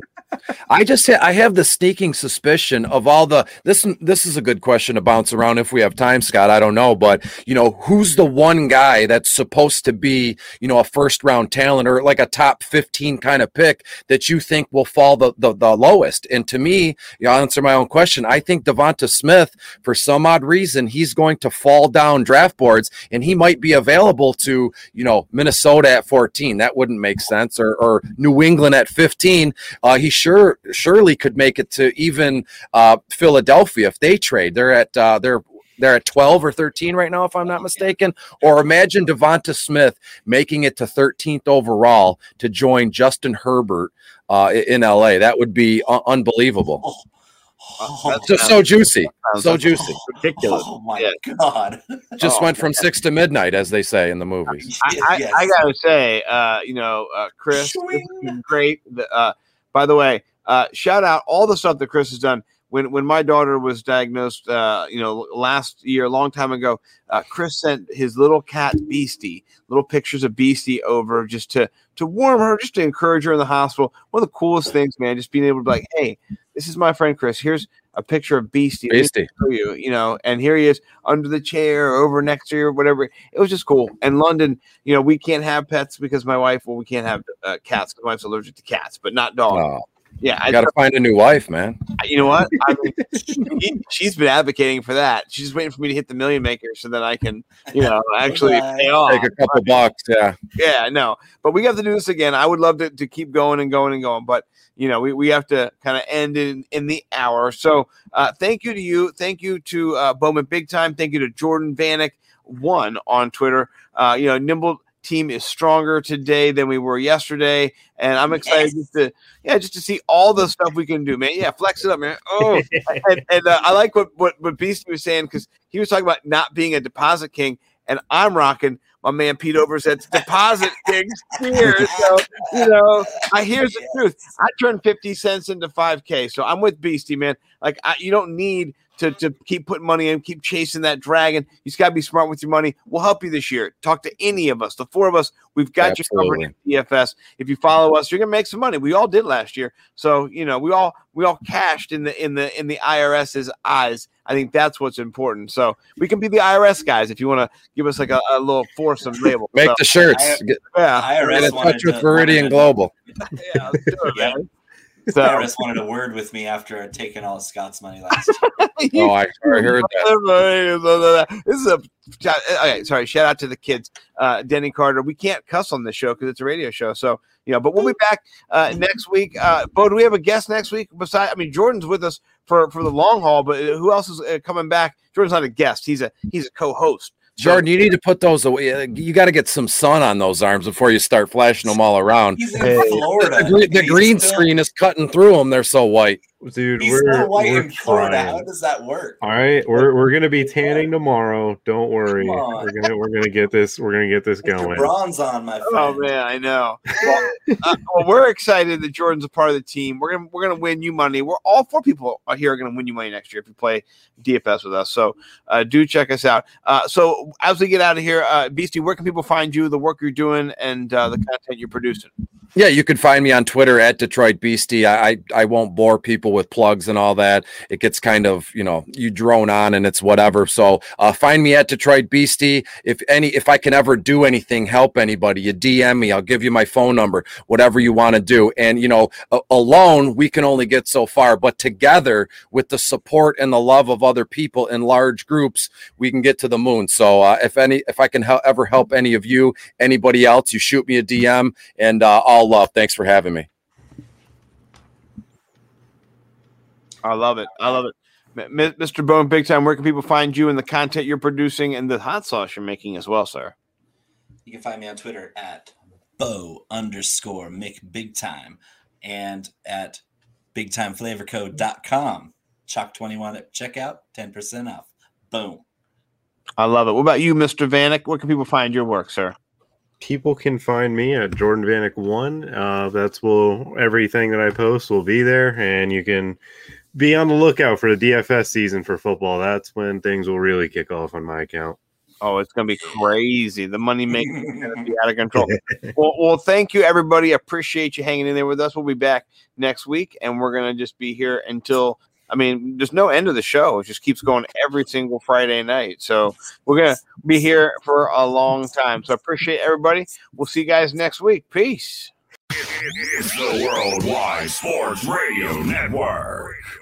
I just ha- I have the sneaking suspicion of all the this this is a good question to bounce around if we have time, Scott. I don't know, but you know who's the one guy that's supposed to be you know a first round talent or like a top fifteen kind of pick that you think will fall the the, the lowest? And to me, you know, I'll answer my own question. I think Devonta Smith, for some odd reason, he's going to fall down draft boards, and he might be available to you know Minnesota at fourteen. That wouldn't make sense, or or New England at fifteen. 15, uh, he sure surely could make it to even uh, Philadelphia if they trade. They're at uh, they're they're at 12 or 13 right now, if I'm not mistaken. Or imagine Devonta Smith making it to 13th overall to join Justin Herbert uh, in LA. That would be un- unbelievable. Oh, so, so juicy, so juicy, ridiculous. Oh my yeah. god! Just oh, went from six to midnight, as they say in the movies. I, I, yes. I gotta say, uh, you know, uh, Chris, great. Uh, by the way, uh, shout out all the stuff that Chris has done. When when my daughter was diagnosed, uh, you know, last year, a long time ago, uh, Chris sent his little cat Beastie, little pictures of Beastie over just to to warm her, just to encourage her in the hospital. One of the coolest things, man, just being able to be like, hey, this is my friend Chris. Here's a picture of Beastie. Beastie. You, you know, and here he is under the chair, over next to you, or whatever. It was just cool. And London, you know, we can't have pets because my wife, well, we can't have uh, cats because my wife's allergic to cats, but not dogs. Oh. Yeah, I got to find a new wife, man. You know what? I mean, she, has been advocating for that. She's waiting for me to hit the million maker so that I can, you know, actually pay off. Take a couple bucks, yeah. Yeah, no, but we have to do this again. I would love to, to keep going and going and going, but you know, we, we have to kind of end in in the hour. So, uh, thank you to you, thank you to uh, Bowman Big Time, thank you to Jordan Vanek one on Twitter. Uh, you know, Nimble team is stronger today than we were yesterday, and I'm excited yes. just to yeah just to see all the stuff we can do, man. Yeah, flex it up, man. Oh, and, and uh, I like what what what Beastie was saying because he was talking about not being a deposit king, and I'm rocking my man Pete Overzet's deposit kings here. So you know, I here's the truth. I turned fifty cents into five k, so I'm with Beastie, man. Like I, you don't need to, to keep putting money in, keep chasing that dragon. You just got to be smart with your money. We'll help you this year. Talk to any of us, the four of us. We've got Absolutely. you covered in DFS. If you follow us, you're gonna make some money. We all did last year, so you know we all we all cashed in the in the in the IRS's eyes. I think that's what's important. So we can be the IRS guys if you want to give us like a, a little foursome label. Make So, the shirts. I- yeah. IRS get in touch with to- Viridian to- Global. yeah, let's do it, Yeah. man. So, IRS wanted a word with me after I'd taken all of Scott's money last year. Oh, I, I heard that. This is a shout- okay. Sorry, shout out to the kids, uh, Denny Carter. We can't cuss on this show because it's a radio show. So you know, but we'll be back uh, next week. Uh, Bo, do we have a guest next week? Besides, I mean, Jordan's with us for for the long haul, but who else is uh, coming back? Jordan's not a guest; he's a he's a co-host. So- Jordan, you need to put those away. Uh, you got to get some sun on those arms before you start flashing them all around. He's in Hey. Florida. The, green, the green still- screen is cutting through them. They're so white. Dude. He's we're still white we're in Florida. trying. How does that work? All right, we're we're gonna be tanning tomorrow. Don't worry. We're gonna we're gonna get this. We're gonna get this Get your going. bronze on, my friend. Oh man, I know. Well, uh, well, we're excited that Jordan's a part of the team. We're gonna we're gonna win you money. We're all four people are here are gonna win you money next year if you play DFS with us. So uh, do check us out. Uh, so as we get out of here, uh, Beastie, where can people find you, the work you're doing, and uh, the content you're producing? Yeah, you can find me on Twitter at Detroit Beastie. I, I I won't bore people with plugs and all that. It gets kind of you know you drone on and it's whatever. So uh, find me at Detroit Beastie. If any if I can ever do anything, help anybody, you DM me. I'll give you my phone number. Whatever you want to do. And you know, a- alone we can only get so far, but together with the support and the love of other people in large groups, we can get to the moon. So uh, if any if I can hel- ever help any of you, anybody else, you shoot me a DM and uh, all love. Thanks for having me. I love it. I love it. M- M- Mr. Bone, big time. Where can people find you and the content you're producing and the hot sauce you're making as well, sir? You can find me on Twitter at Bo underscore Mick Big Time and at bigtimeflavorcode.com. Chalk21 at checkout, 10% off. Boom. I love it. What about you, Mr. Vanek? Where can people find your work, sir? People can find me at Jordan Vanek one. Uh, that's will everything that I post will be there, and you can be on the lookout for the DFS season for football. That's when things will really kick off on my account. Oh, it's gonna be crazy. The money making is gonna be out of control. well, well, thank you, everybody. Appreciate you hanging in there with us. We'll be back next week, and we're gonna just be here until. I mean, there's no end of the show. It just keeps going every single Friday night. So we're gonna be here for a long time. So I appreciate everybody. We'll see you guys next week. Peace. It's the Worldwide Sports Radio Network.